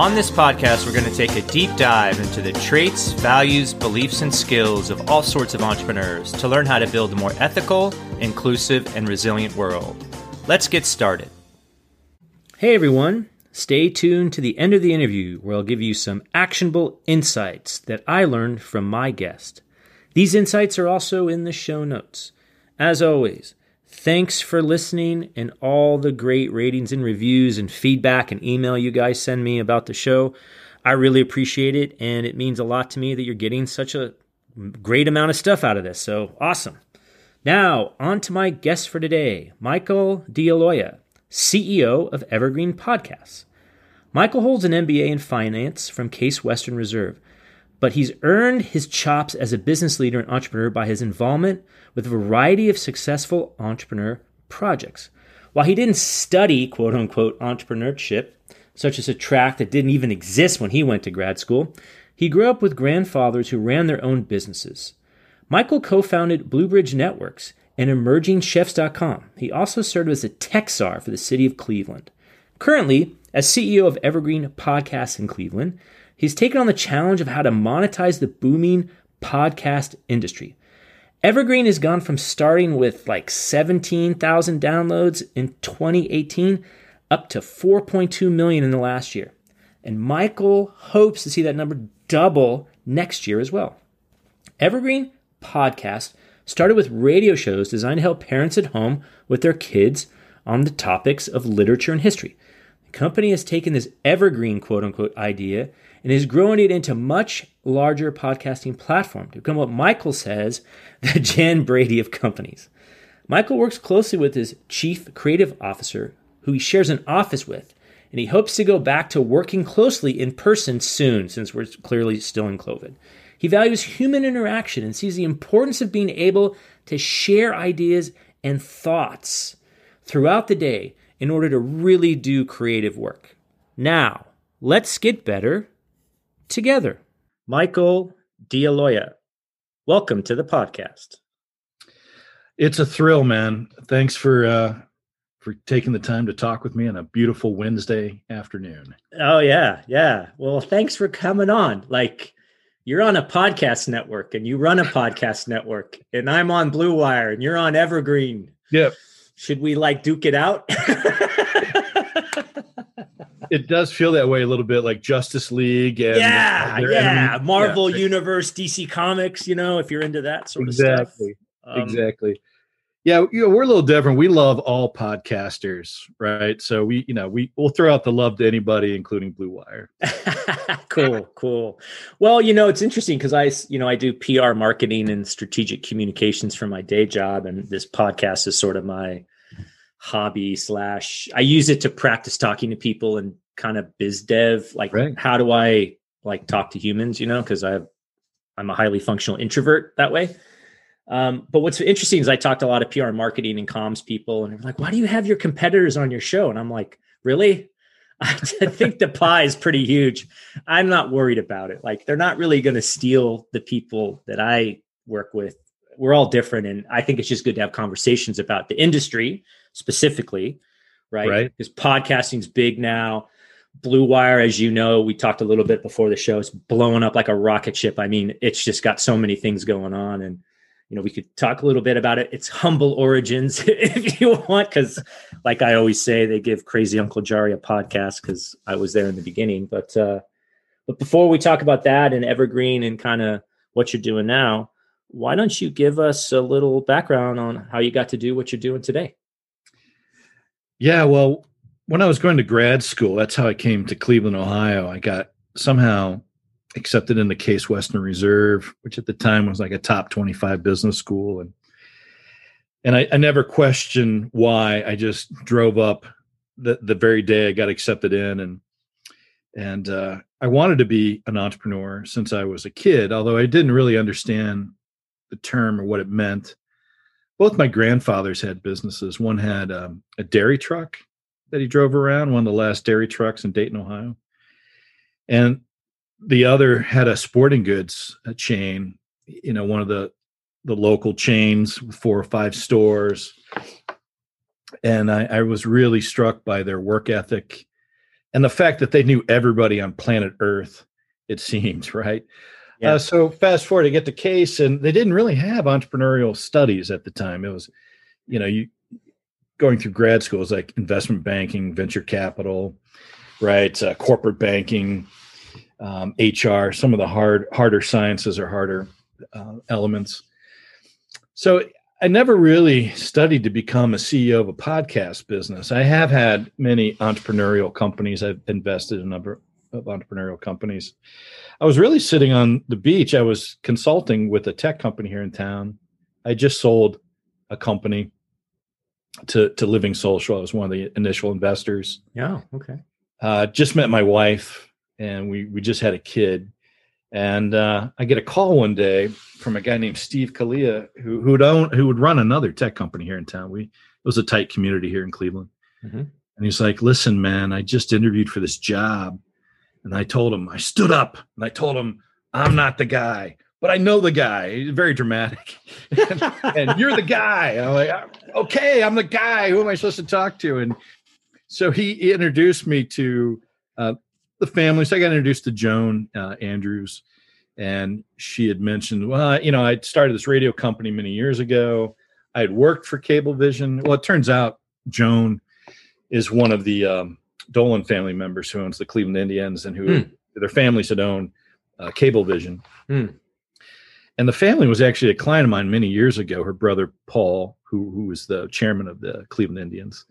On this podcast, we're going to take a deep dive into the traits, values, beliefs, and skills of all sorts of entrepreneurs to learn how to build a more ethical, inclusive, and resilient world. Let's get started. Hey everyone, stay tuned to the end of the interview where I'll give you some actionable insights that I learned from my guest. These insights are also in the show notes. As always, thanks for listening and all the great ratings and reviews and feedback and email you guys send me about the show. I really appreciate it, and it means a lot to me that you're getting such a great amount of stuff out of this. So awesome. Now, on to my guest for today, Michael DeAloia, CEO of Evergreen Podcasts. Michael holds an MBA in finance from Case Western Reserve, but he's earned his chops as a business leader and entrepreneur by his involvement with a variety of successful entrepreneur projects. While he didn't study quote unquote entrepreneurship, such as a track that didn't even exist when he went to grad school, he grew up with grandfathers who ran their own businesses. Michael co founded Bluebridge Networks and EmergingChefs.com. He also served as a tech czar for the city of Cleveland. Currently, as CEO of Evergreen Podcasts in Cleveland, he's taken on the challenge of how to monetize the booming podcast industry. Evergreen has gone from starting with like 17,000 downloads in 2018 up to 4.2 million in the last year. And Michael hopes to see that number double next year as well. Evergreen podcast started with radio shows designed to help parents at home with their kids on the topics of literature and history. The company has taken this evergreen quote unquote idea and is growing it into much larger podcasting platform to become what Michael says the Jan Brady of companies. Michael works closely with his chief creative officer, who he shares an office with, and he hopes to go back to working closely in person soon since we're clearly still in COVID. He values human interaction and sees the importance of being able to share ideas and thoughts throughout the day in order to really do creative work. Now, let's get better together. Michael DeAloia, welcome to the podcast. It's a thrill, man. Thanks for uh, for taking the time to talk with me on a beautiful Wednesday afternoon. Oh yeah, yeah. Well, thanks for coming on. Like you're on a podcast network and you run a podcast network and I'm on Blue Wire and you're on Evergreen. Yep. Should we like duke it out? it does feel that way a little bit like Justice League and yeah, yeah, Marvel yeah. Universe, DC Comics, you know, if you're into that sort exactly. of stuff. Um, exactly. Yeah, you know, we're a little different. We love all podcasters, right? So we, you know, we we'll throw out the love to anybody, including Blue Wire. cool, cool. Well, you know, it's interesting because I, you know, I do PR marketing and strategic communications for my day job, and this podcast is sort of my hobby slash. I use it to practice talking to people and kind of biz dev. Like, right. how do I like talk to humans? You know, because I, I'm a highly functional introvert that way. Um, but what's interesting is I talked to a lot of PR and marketing and comms people, and they're like, "Why do you have your competitors on your show?" And I'm like, "Really? I think the pie is pretty huge. I'm not worried about it. Like they're not really going to steal the people that I work with. We're all different, and I think it's just good to have conversations about the industry specifically, right? Right. Because podcasting's big now. Blue Wire, as you know, we talked a little bit before the show, It's blowing up like a rocket ship. I mean, it's just got so many things going on, and you know, we could talk a little bit about it. It's humble origins if you want, because like I always say, they give Crazy Uncle Jari a podcast because I was there in the beginning. But uh, but before we talk about that and Evergreen and kind of what you're doing now, why don't you give us a little background on how you got to do what you're doing today? Yeah, well, when I was going to grad school, that's how I came to Cleveland, Ohio. I got somehow accepted in the Case Western Reserve, which at the time was like a top 25 business school. And and I, I never questioned why. I just drove up the, the very day I got accepted in and and uh, I wanted to be an entrepreneur since I was a kid, although I didn't really understand the term or what it meant. Both my grandfathers had businesses. One had um, a dairy truck that he drove around, one of the last dairy trucks in Dayton, Ohio. And the other had a sporting goods a chain, you know, one of the the local chains with four or five stores. And I, I was really struck by their work ethic and the fact that they knew everybody on planet Earth, it seems, right? Yeah. Uh, so fast forward to get the case, and they didn't really have entrepreneurial studies at the time. It was, you know, you going through grad schools like investment banking, venture capital, right, uh, corporate banking, um, HR, some of the hard harder sciences or harder uh, elements. So I never really studied to become a CEO of a podcast business. I have had many entrepreneurial companies. I've invested in a number of entrepreneurial companies. I was really sitting on the beach. I was consulting with a tech company here in town. I just sold a company to to Living Social. I was one of the initial investors. Yeah. Okay. Uh, just met my wife and we we just had a kid. And uh, I get a call one day from a guy named Steve Kalia who who would own who would run another tech company here in town. We it was a tight community here in Cleveland. Mm-hmm. And he's like, "Listen, man, I just interviewed for this job." And I told him, I stood up and I told him, "I'm not the guy." But I know the guy. He's very dramatic. and, and, you're the guy. And I'm like, okay, I'm the guy. Who am I supposed to talk to? And so he introduced me to uh, the family. So I got introduced to Joan uh, Andrews, and she had mentioned, well, you know, I started this radio company many years ago. I had worked for Cablevision. Well, it turns out Joan is one of the um, Dolan family members who owns the Cleveland Indians and who hmm. their families had owned uh, Cablevision. Hmm. And the family was actually a client of mine many years ago. Her brother Paul, who who was the chairman of the Cleveland Indians,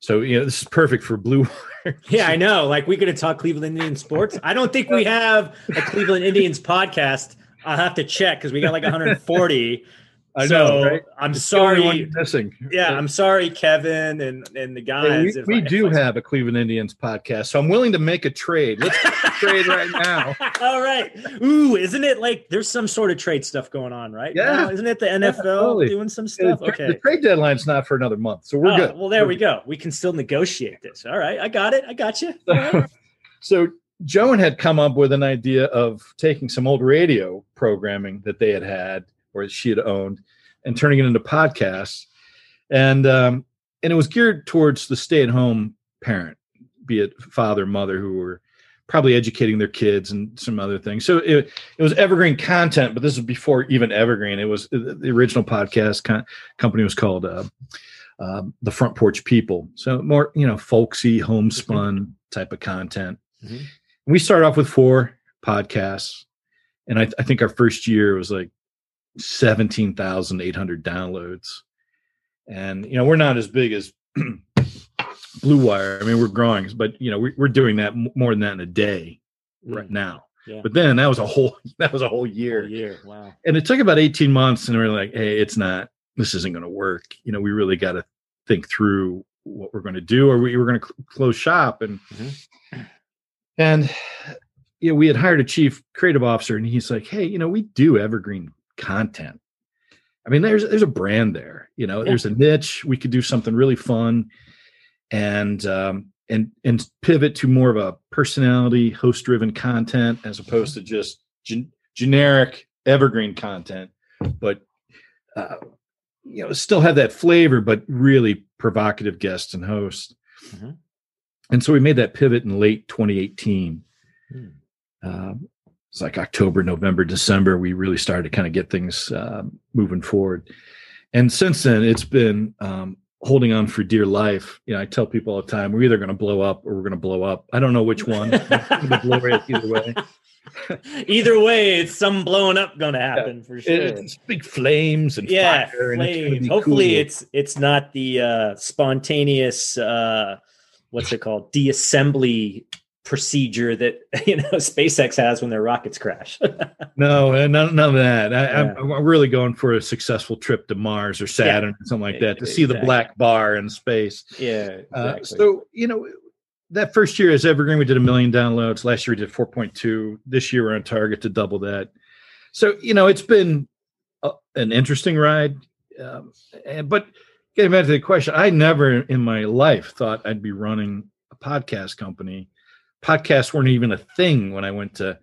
so you know this is perfect for blue. yeah, I know. Like we could have talked Cleveland Indian sports. I don't think we have a Cleveland Indians podcast. I'll have to check because we got like 140. I so know. Right? I'm it's sorry. Missing. Yeah, I'm sorry, Kevin and and the guys. Hey, we, we I, do have a Cleveland Indians podcast, so I'm willing to make a trade. Let's trade right now. All right. Ooh, isn't it like there's some sort of trade stuff going on, right? Yeah. Now? Isn't it the NFL totally. doing some stuff? Yeah, the, okay. The trade deadline's not for another month, so we're oh, good. Well, there we're we go. We can still negotiate this. All right, I got it. I got you. so Joan had come up with an idea of taking some old radio programming that they had had or she had owned and turning it into podcasts. And um, and it was geared towards the stay-at-home parent, be it father, mother, who were probably educating their kids and some other things. So it, it was evergreen content, but this is before even evergreen. It was the original podcast con- company was called uh, uh, the Front Porch People. So more you know folksy, homespun mm-hmm. type of content. Mm-hmm. We started off with four podcasts, and I, I think our first year was like 17,800 downloads. And, you know, we're not as big as Blue Wire. I mean, we're growing, but, you know, we, are doing that more than that in a day right mm. now. Yeah. But then that was a whole, that was a whole year. Whole year. Wow. And it took about 18 months and we are like, Hey, it's not, this isn't going to work. You know, we really got to think through what we're going to do or we were going to cl- close shop. And, mm-hmm. and, you know, we had hired a chief creative officer and he's like, Hey, you know, we do evergreen content. I mean, there's there's a brand there. You know, yeah. there's a niche. We could do something really fun, and um, and and pivot to more of a personality host driven content as opposed to just gen- generic evergreen content but uh, you know still have that flavor but really provocative guests and hosts mm-hmm. and so we made that pivot in late 2018 mm. um, it's like october november december we really started to kind of get things uh, moving forward and since then it's been um, holding on for dear life. You know, I tell people all the time, we're either going to blow up or we're going to blow up. I don't know which one. either way. either way, it's some blowing up going to happen yeah. for sure. It's big flames and yeah, flames. It's Hopefully, cool. it's it's not the uh, spontaneous. Uh, what's it called? Deassembly procedure that you know SpaceX has when their rockets crash. no, none, none of that. I, am really going for a successful trip to Mars or Saturn yeah. or something like that to exactly. see the black bar in space. Yeah. Uh, exactly. Uh, so you know that first year as Evergreen, we did a million downloads. Last year we did 4.2. This year we're on target to double that. So you know it's been a, an interesting ride, um, and, but getting back to the question, I never in my life thought I'd be running a podcast company podcasts weren't even a thing when I went to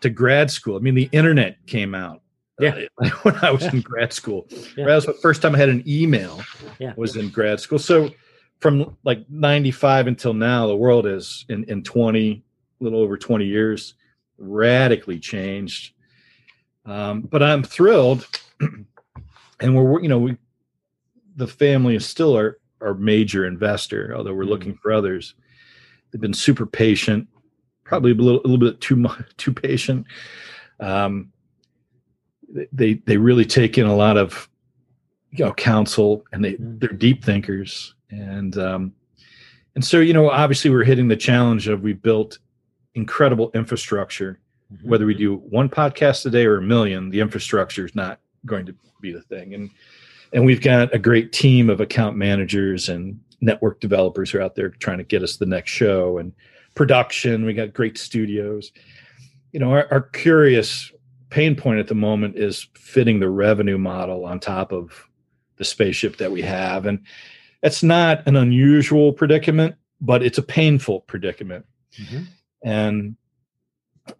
to grad school. I mean, the internet came out. Yeah. Uh, when I was in grad school, yeah. that was the first time I had an email. Yeah. Was in grad school. So from like 95 until now, the world is in, in 20, a little over 20 years, radically changed. Um, but I'm thrilled. and we're, you know, we, the family is still our, our major investor, although we're mm. looking for others. They've been super patient, probably a little, a little bit too much, too patient. Um, they they really take in a lot of you know counsel, and they mm. they're deep thinkers, and um, and so you know obviously we're hitting the challenge of we built incredible infrastructure. Mm-hmm. Whether we do one podcast a day or a million, the infrastructure is not going to be the thing, and and we've got a great team of account managers and network developers who are out there trying to get us the next show and production. We got great studios. You know, our, our curious pain point at the moment is fitting the revenue model on top of the spaceship that we have. And it's not an unusual predicament, but it's a painful predicament. Mm-hmm. And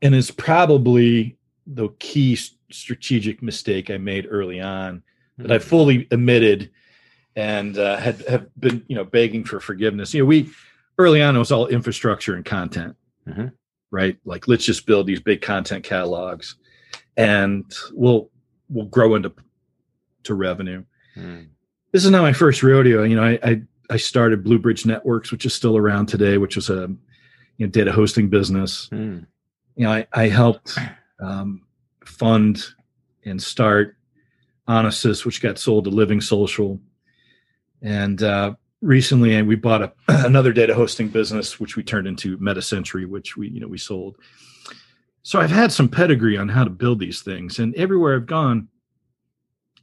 and it's probably the key strategic mistake I made early on that I fully admitted and uh, had have been you know begging for forgiveness. You know, we early on it was all infrastructure and content, mm-hmm. right? Like let's just build these big content catalogs, and we'll we'll grow into to revenue. Mm. This is not my first rodeo. You know, I, I I started BlueBridge Networks, which is still around today, which was a you know data hosting business. Mm. You know, I, I helped um, fund and start Onesys, which got sold to Living Social and uh, recently, we bought a, another data hosting business, which we turned into MetaCentury, which we you know we sold. So I've had some pedigree on how to build these things, and everywhere I've gone,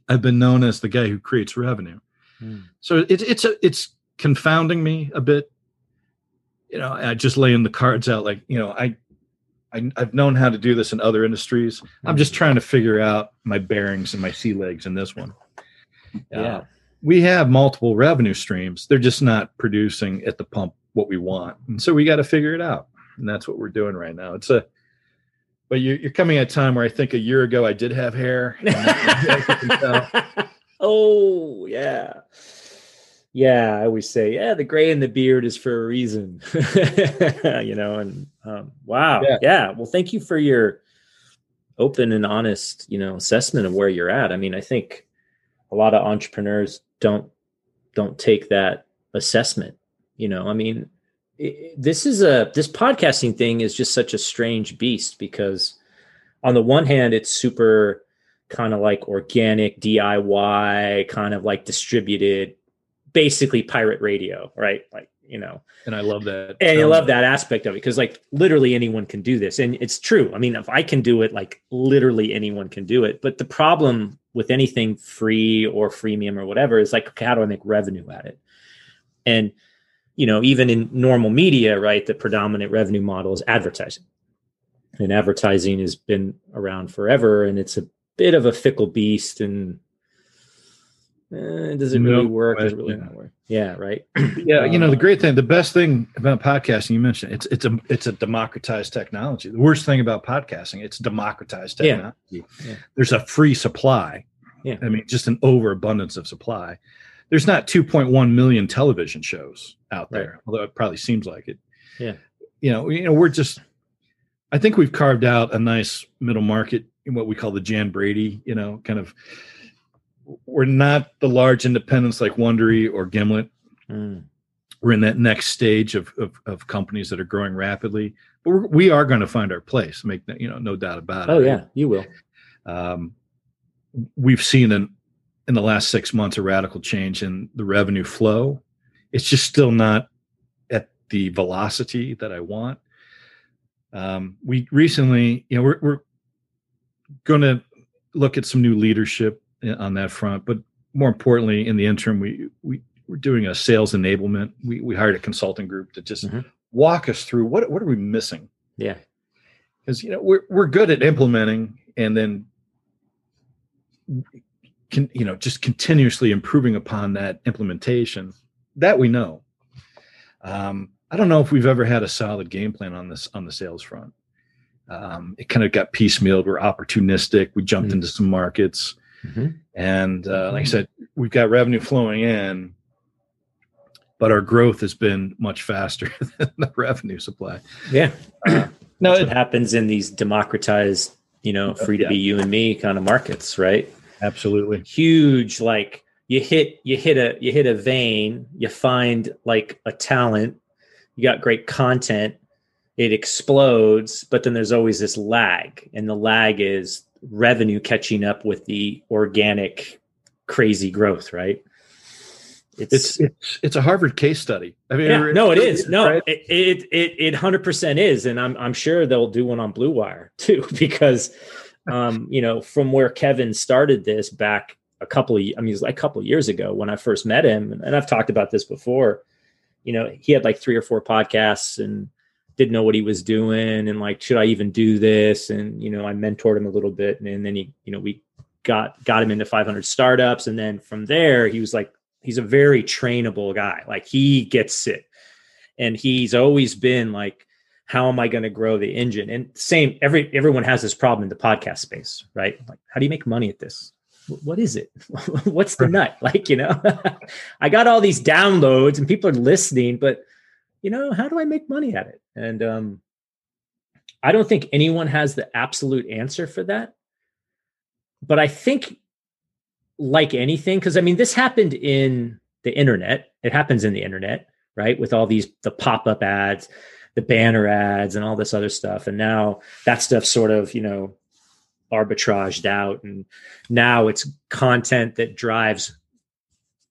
I've been known as the guy who creates revenue. Hmm. So it's it's a, it's confounding me a bit. You know, I just laying the cards out like you know I I, have known how to do this in other industries. I'm just trying to figure out my bearings and my sea legs in this one. Yeah. Uh, we have multiple revenue streams. They're just not producing at the pump what we want. And so we got to figure it out. And that's what we're doing right now. It's a, but you're, you're coming at a time where I think a year ago I did have hair. oh, yeah. Yeah, I always say, yeah, the gray in the beard is for a reason, you know. And um, wow, yeah. yeah. Well, thank you for your open and honest, you know, assessment of where you're at. I mean, I think a lot of entrepreneurs don't don't take that assessment you know? I mean it, this is a this podcasting thing is just such a strange beast because on the one hand it's super kind of like organic diy kind of like distributed basically pirate radio right? Like you know? And i love that. And i love that aspect of it because like literally anyone can do this and it's true. I mean if i can do it like literally anyone can do it but the problem with anything free or freemium or whatever is like okay, how do i make revenue at it? And you know even in normal media right the predominant revenue model is advertising. And advertising has been around forever and it's a bit of a fickle beast and eh, does it really work? Does it really not work? Yeah, right. yeah, you know the great thing, the best thing about podcasting, you mentioned it's it's a it's a democratized technology. The worst thing about podcasting, it's democratized technology. Yeah. Yeah. There's a free supply. Yeah, I mean, just an overabundance of supply. There's not 2.1 million television shows out there, right. although it probably seems like it. Yeah, you know, you know, we're just. I think we've carved out a nice middle market in what we call the Jan Brady, you know, kind of we're not the large independents like Wondery or Gimlet. Mm. We're in that next stage of, of, of companies that are growing rapidly, but we're, we are going to find our place. Make that, you know, no doubt about it. Oh yeah, you will. Um, we've seen in in the last six months a radical change in the revenue flow. It's just still not at the velocity that I want. Um, we recently, you know, we're, we're going to look at some new leadership on that front. But more importantly, in the interim, we we we're doing a sales enablement. We we hired a consulting group to just mm-hmm. walk us through what what are we missing. Yeah, because you know we're we're good at implementing and then can you know just continuously improving upon that implementation that we know. Um, I don't know if we've ever had a solid game plan on this on the sales front. Um, it kind of got piecemealed. We're opportunistic. We jumped mm-hmm. into some markets. Mm-hmm. And uh, like I said, we've got revenue flowing in, but our growth has been much faster than the revenue supply. Yeah. Uh, no, it happens in these democratized, you know, free to yeah. be you and me kind of markets, right? Absolutely. Huge, like you hit you hit a you hit a vein, you find like a talent, you got great content, it explodes, but then there's always this lag, and the lag is revenue catching up with the organic crazy growth, right? It's it's it's, it's a Harvard case study. I mean, yeah, no, it is. No, right? it it it hundred percent is, and I'm I'm sure they'll do one on Blue Wire too, because um, you know, from where Kevin started this back a couple of I mean, it like a couple of years ago when I first met him, and I've talked about this before. You know, he had like three or four podcasts and didn't know what he was doing and like should i even do this? And you know i mentored him a little bit and, and then he you know we got got him into 500 startups. And then from there he was like he's a very trainable guy. Like he gets it and he's always been like how am i going to grow the engine? And same every everyone has this problem in the podcast space right? Like how do you make money at this? What is it? What's the nut? Like you know i got all these downloads and people are listening but you know, how do I make money at it? And um, I don't think anyone has the absolute answer for that. But I think, like anything, because I mean, this happened in the internet. It happens in the internet, right? With all these the pop up ads, the banner ads, and all this other stuff. And now that stuff sort of, you know, arbitraged out. And now it's content that drives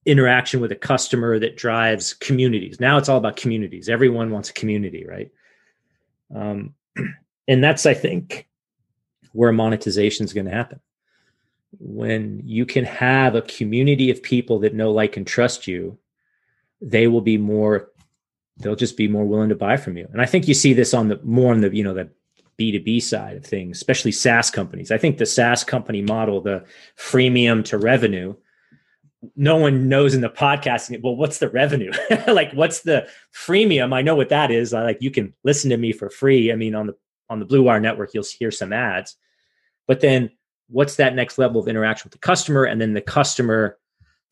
interaction with a customer that drives communities. Now it's all about communities. Everyone wants a community, right? Um, and that's, I think, where monetization is going to happen. When you can have a community of people that know, like, and trust you, they will be more. They'll just be more willing to buy from you. And I think you see this on the more on the you know the B2B side of things, especially SaaS companies. I think the SaaS company model, the freemium to revenue, no one knows in the podcasting well what's the revenue? Like what's the freemium? I know what that is. I, like you can listen to me for free. I mean on the on the blue wire network you'll hear some ads. But then what's that next level of interaction with the customer and then the customer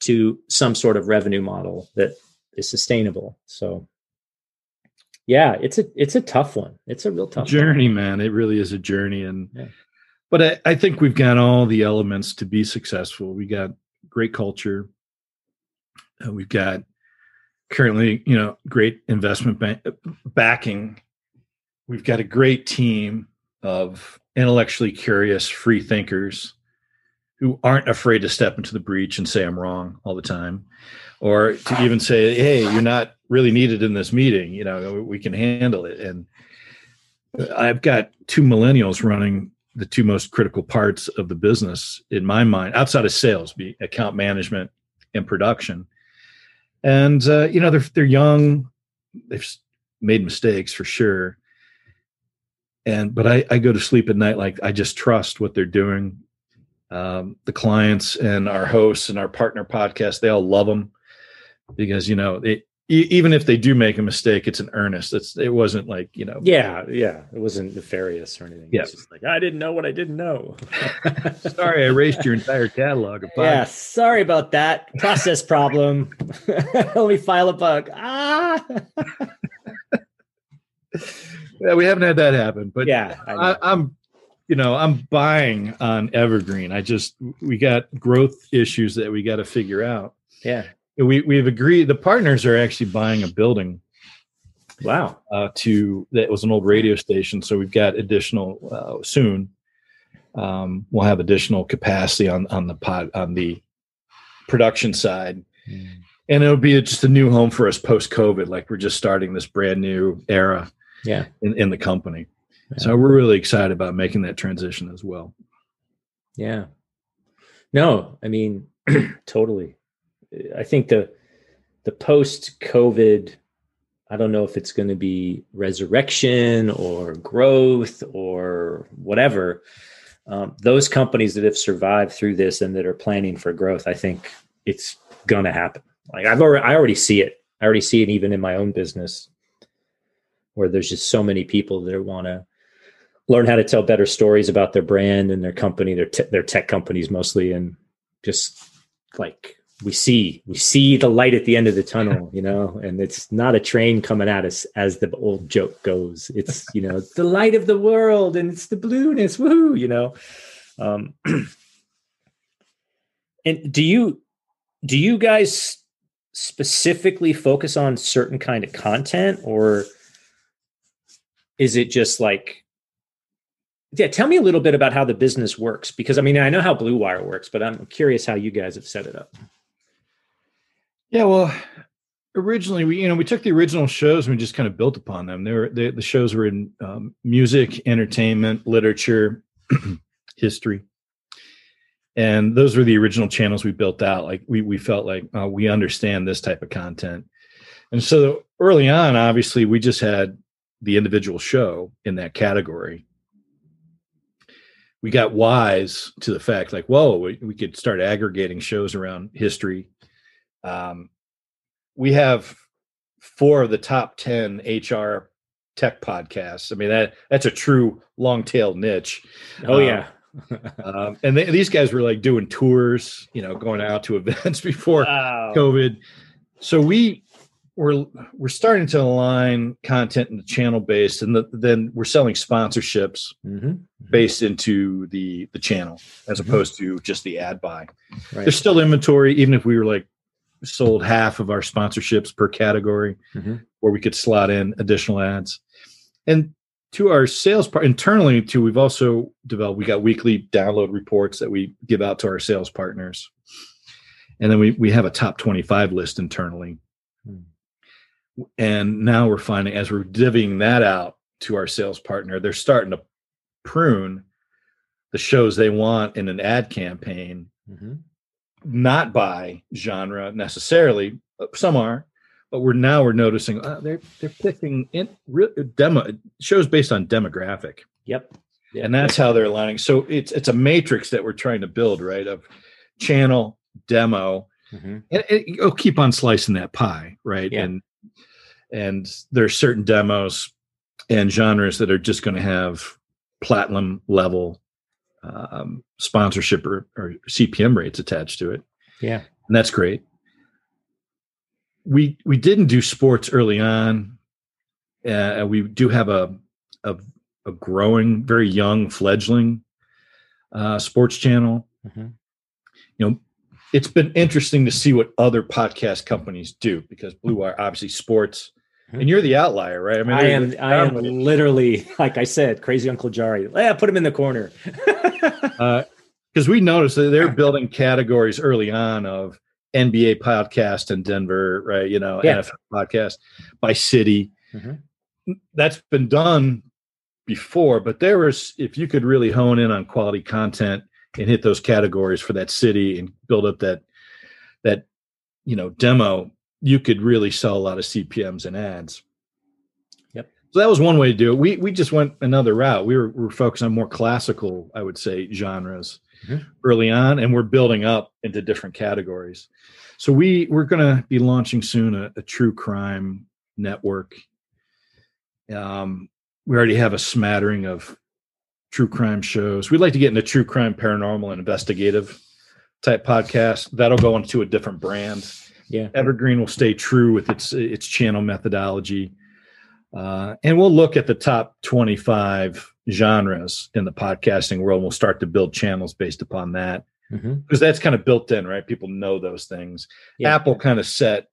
to some sort of revenue model that is sustainable? So yeah it's a it's a tough one. It's a real tough journey one. man. It really is a journey. And yeah. but I, I think we've got all the elements to be successful. We got great culture. Uh, we've got currently, you know, great investment backing. We've got a great team of intellectually curious free thinkers who aren't afraid to step into the breach and say I'm wrong all the time, or to even say, "Hey, you're not really needed in this meeting. You know, we can handle it." And I've got two millennials running the two most critical parts of the business in my mind outside of sales be account management and production. And uh, you know they're they're young they've made mistakes for sure. And but I, I go to sleep at night like i just trust what they're doing. Um, the clients and our hosts and our partner podcast, they all love them because you know it, even if they do make a mistake, it's an earnest. It's it wasn't like you know. Yeah, yeah, it wasn't nefarious or anything. Yeah. It's just like I didn't know what I didn't know. Sorry, I erased your entire catalog. Of yeah, sorry about that process problem. Let me file a bug. Ah, yeah, we haven't had that happen, but yeah, I. I, I'm, you know, I'm buying on Evergreen. I just we got growth issues that we got to figure out. yeah. We we've agreed. The partners are actually buying a building Wow. uh, to that was an old radio station. So we've got additional uh, soon. Um, we'll have additional capacity on on the pod on the production side, and it'll be just a new home for us post COVID. Like we're just starting this brand new era Yeah. in, in the company. So we're really excited about making that transition as well. Yeah. No, I mean, totally. I think the the post COVID, I don't know if it's going to be resurrection or growth or whatever. Um, those companies that have survived through this and that are planning for growth, I think it's going to happen. Like I've already, I already see it. I already see it even in my own business, where there's just so many people that want to learn how to tell better stories about their brand and their company, their te- their tech companies mostly, and just like we see we see the light at the end of the tunnel, you know, and it's not a train coming at us as the old joke goes. It's you know the light of the world and it's the blueness, woohoo, you know. Um, and do you do you guys specifically focus on certain kind of content or is it just like yeah tell me a little bit about how the business works because i mean i know how blue wire works but i'm curious how you guys have set it up Yeah, well, originally we you know we took the original shows and we just kind of built upon them. They were they, the shows were in um, music, entertainment, literature, history, and those were the original channels we built out. Like we we felt like uh, we understand this type of content, and so early on, obviously, we just had the individual show in that category. We got wise to the fact, like, whoa, we, we could start aggregating shows around history, um, we have four of the top 10 HR tech podcasts. I mean, that that's a true long tail niche. oh Um, yeah Um, and they, these guys were like doing tours, you know, going out to events before wow. COVID. So we we're we're starting to align content in the channel based, and the, then we're selling sponsorships Mhm. based into the the channel as Mhm. opposed to just the ad buy. Right. There's still inventory, even if we were like sold half of our sponsorships per category, Mhm. where we could slot in additional ads. And to our sales part internally, too, we've also developed. We got weekly download reports that we give out to our sales partners, and then we we have a top 25 list internally. Hmm. And now we're finding as we're divvying that out to our sales partner, they're starting to prune the shows they want in an ad campaign Mhm. Not by genre necessarily. uh, Some are, but we're now we're noticing uh, they're they're picking in re- demo shows based on demographic, yep and that's how they're aligning. So it's it's a matrix that we're trying to build, right? Of channel, demo, Mhm. and it, you'll keep on slicing that pie, right? Yeah. And and there's certain demos and genres that are just going to have platinum level um, sponsorship or, or CPM rates attached to it yeah and that's great. We we didn't do sports early on. Uh, we do have a, a a growing, very young, fledgling uh, sports channel. Mhm. You know, it's been interesting to see what other podcast companies do because Blue Wire, obviously, sports, and you're the outlier, right? I there's- am. I am literally, like I said, crazy Uncle Jari. Yeah, put him in the corner. because we noticed that they're building categories early on of NBA podcast in Denver, right? You know, Yeah. NFL podcast by city. Mhm. That's been done before, but there was if you could really hone in on quality content and hit those categories for that city and build up that that you know demo, you could really sell a lot of CPMS and ads. Yep. So that was one way to do it. We we just went another route. We were we were focused on more classical, I would say, genres mm-hmm. early on, and we're building up into different categories. So we we're going to be launching soon a, a true crime network. Um, we already have a smattering of true crime shows. We'd like to get into true crime, paranormal, and investigative type podcasts. That'll go into a different brand. Yeah, Evergreen will stay true with its its channel methodology, uh, and we'll look at the top twenty five genres in the podcasting world. We'll start to build channels based upon that because mm-hmm. that's kind of built in, right? People know those things. Yeah. Apple kind of set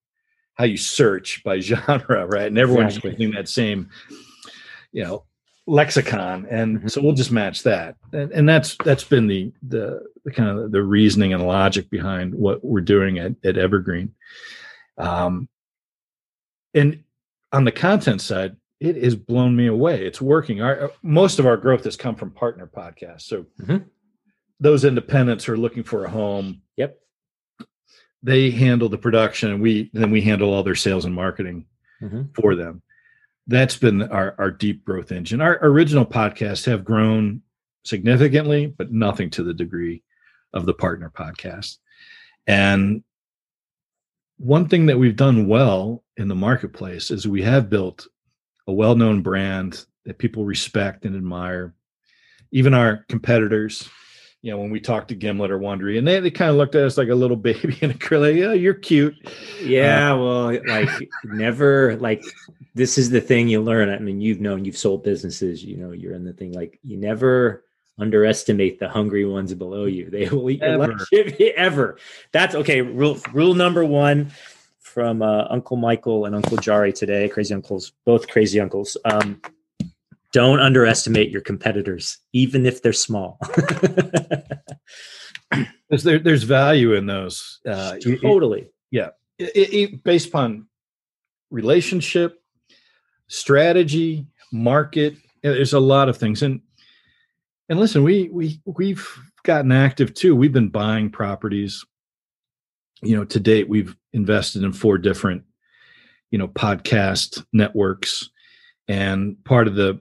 how you search by genre, right? And everyone's exactly. using that same, you know, lexicon, and mm-hmm. so we'll just match that. And, and that's that's been the, the kind of the reasoning and logic behind what we're doing at, at Evergreen. Um, and on the content side, it has blown me away. It's working. Our most of our growth has come from partner podcasts. So mm-hmm. those independents who are looking for a home. Yep. They handle the production, and we then we handle all their sales and marketing mm-hmm. for them. That's been our our deep growth engine. Our original podcasts have grown significantly, but nothing to the degree of the partner podcast. And one thing that we've done well in the marketplace is we have built a well-known brand that people respect and admire. Even our competitors, you know, when we talked to Gimlet or Wondery, and they, they kind of looked at us like a little baby in acrylic. Yeah, you're cute. Yeah, uh, well, like never like this is the thing you learn. I mean, you've known you've sold businesses, you know, you're in the thing like you never underestimate the hungry ones below you. They will eat your lunch ever. That's okay. Rule rule number one from uh, Uncle Michael and Uncle Jari today, crazy uncles, both crazy uncles. Um, don't underestimate your competitors, even if they're small. there, there's value in those. Uh, totally. It, yeah. It, it, based upon relationship, strategy, market. There's a lot of things. And and listen, we we we've gotten active too. We've been buying properties you know to date we've invested in four different you know podcast networks and part of the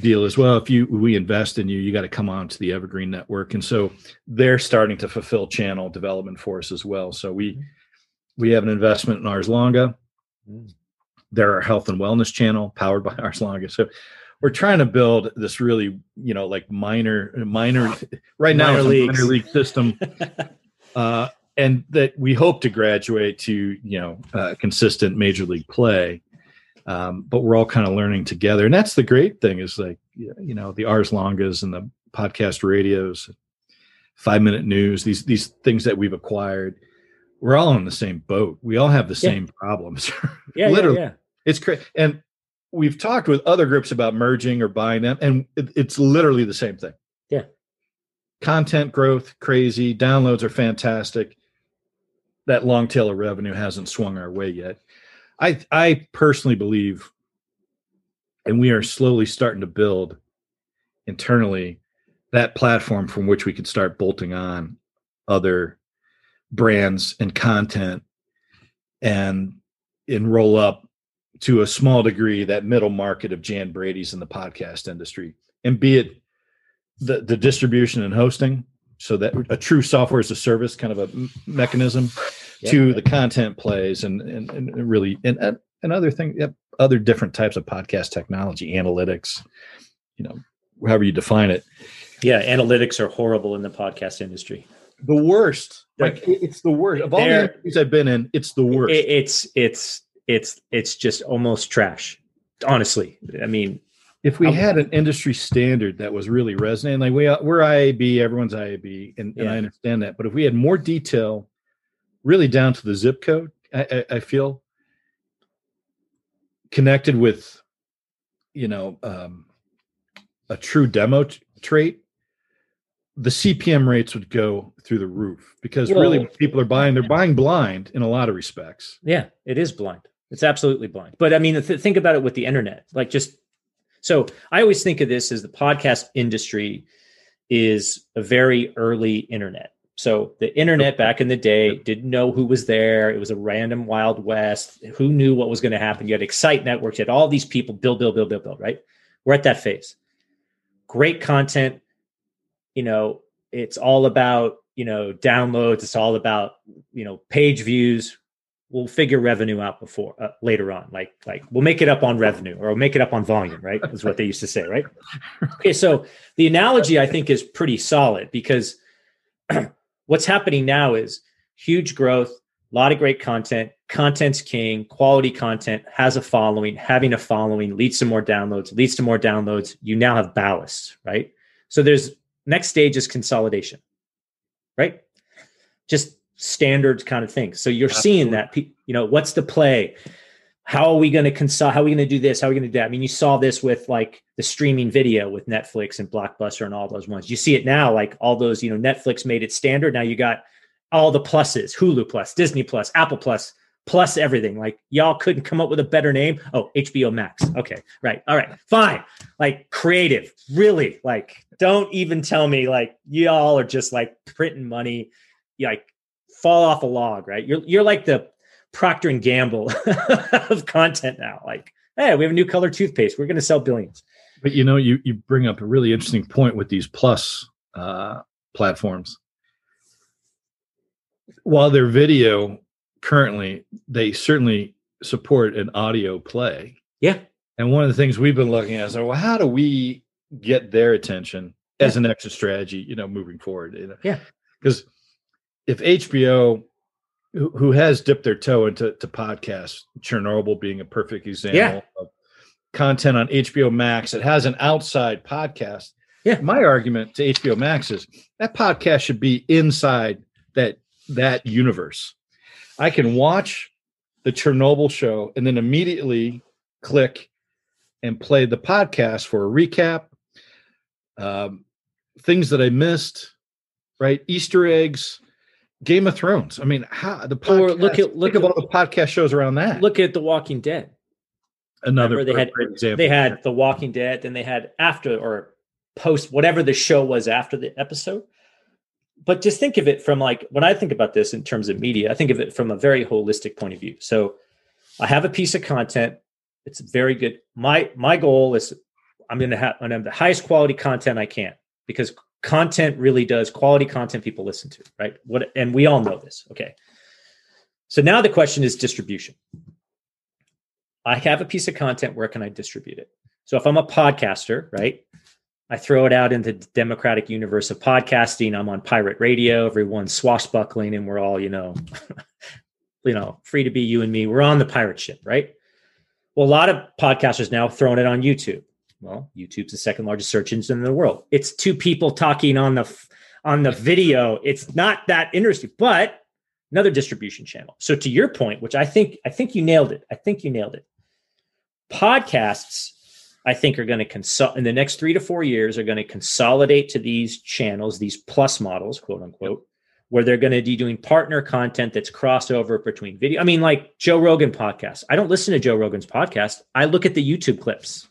deal as well if you we invest in you you got to come on to the evergreen network and so they're starting to fulfill channel development for us as well so we mm-hmm. we have an investment in ars longa mm. they're our health and wellness channel powered by ars longa so we're trying to build this really you know like minor minor right now minor, league. minor league system uh and that we hope to graduate to you know uh, consistent major league play um, but we're all kind of learning together and that's the great thing is like you know the ars longas and the podcast radios five minute news these these things that we've acquired we're all in the same boat we all have the yeah. same problems yeah literally yeah, yeah. it's crazy and we've talked with other groups about merging or buying them and it, it's literally the same thing. Yeah. Content growth crazy downloads are fantastic. That long tail of revenue hasn't swung our way yet. I I personally believe, and we are slowly starting to build internally that platform from which we could start bolting on other brands and content and enroll up to a small degree that middle market of Jan Brady's in the podcast industry and be it the, the distribution and hosting so that a true software as a service kind of a mechanism yep. to the content plays and and, and really and and other things yep, other different types of podcast technology analytics you know however you define it. Yeah analytics are horrible in the podcast industry. The worst. Like it's the worst. Of all the interviews i've been in it's the worst. it's it's it's it's just almost trash honestly i mean if we had an industry standard that was really resonating, like we we're IAB, everyone's IAB, and, yeah. and I understand that. But if we had more detail, really down to the zip code, I, I, I feel connected with, you know, um, a true demo t- trait, the CPM rates would go through the roof because well, really people are buying, they're buying blind in a lot of respects. Yeah, it is blind. It's absolutely blind. But I mean, th- think about it with the internet. Like just so I always think of this as the podcast industry is a very early internet. So the internet back in the day didn't know who was there. It was a random wild west. Who knew what was going to happen? You had Excite networks. You had all these people build, build, build, build, build. Right? We're at that phase. Great content. You know, it's all about you know downloads it's all about you know page views we'll figure revenue out before uh, later on. Like like we'll make it up on revenue or we'll make it up on volume right is what they used to say right? Okay so the analogy i think is pretty solid because what's happening now is huge growth a lot of great content content's king quality content has a following having a following leads to more downloads leads to more downloads. You now have ballast right? So there's next stage is consolidation right? Just standard kind of thing. So you're Absolutely. seeing that you know what's the play? How are we going to console how are we going to do this? How are we going to do that? I mean you saw this with like the streaming video with netflix and blockbuster and all those ones. You see it now like all those you know netflix made it standard. Now you got all the pluses hulu plus disney plus apple plus plus everything. Like y'all couldn't come up with a better name? Oh hbo max. Okay right all right fine. Like creative really like don't even tell me like y'all are just like printing money like fall off a log right you're you're like the procter and gamble of content now like hey we have a new color toothpaste we're going to sell billions but you know you you bring up a really interesting point with these plus uh platforms while they're video currently they certainly support an audio play. Yeah. And one of the things we've been looking at is, well, how do we get their attention as an extra strategy, you know, moving forward? You know? Yeah. Because if HBO, who, who has dipped their toe into to podcasts, Chernobyl being a perfect example yeah. of content on HBO Max, it has an outside podcast. Yeah. My argument to HBO Max is that podcast should be inside that that universe. I can watch the Chernobyl show and then immediately click and play the podcast for a recap, um, things that I missed, right? Easter eggs, Game of Thrones. I mean, how the podcast, or look at look at all the podcast shows around that. Look at The Walking Dead. Another they had example. They had The Walking Dead, then they had after or post whatever the show was after the episode but just think of it from like when I think about this in terms of media, I think of it from a very holistic point of view. So I have a piece of content. It's very good. My my goal is I'm going to have I'm the highest quality content I can because content really does quality content people listen to, right? What and we all know this. Okay. So now the question is distribution. I have a piece of content, where can I distribute it? So if I'm a podcaster, right? I throw it out into the democratic universe of podcasting. I'm on pirate radio. Everyone's swashbuckling, and we're all, you know, you know, free to be you and me. We're on the pirate ship, right? Well, a lot of podcasters now throwing it on YouTube. Well, YouTube's the second largest search engine in the world. It's two people talking on the on the video. It's not that interesting, but another distribution channel. So to your point, which I think I think you nailed it. I think you nailed it. Podcasts I think are going to consult in the next three to four years are going to consolidate to these channels, these plus models, quote unquote, where they're going to be doing partner content that's crossover between video. I mean, like Joe Rogan podcast. I don't listen to Joe Rogan's podcast. I look at the YouTube clips.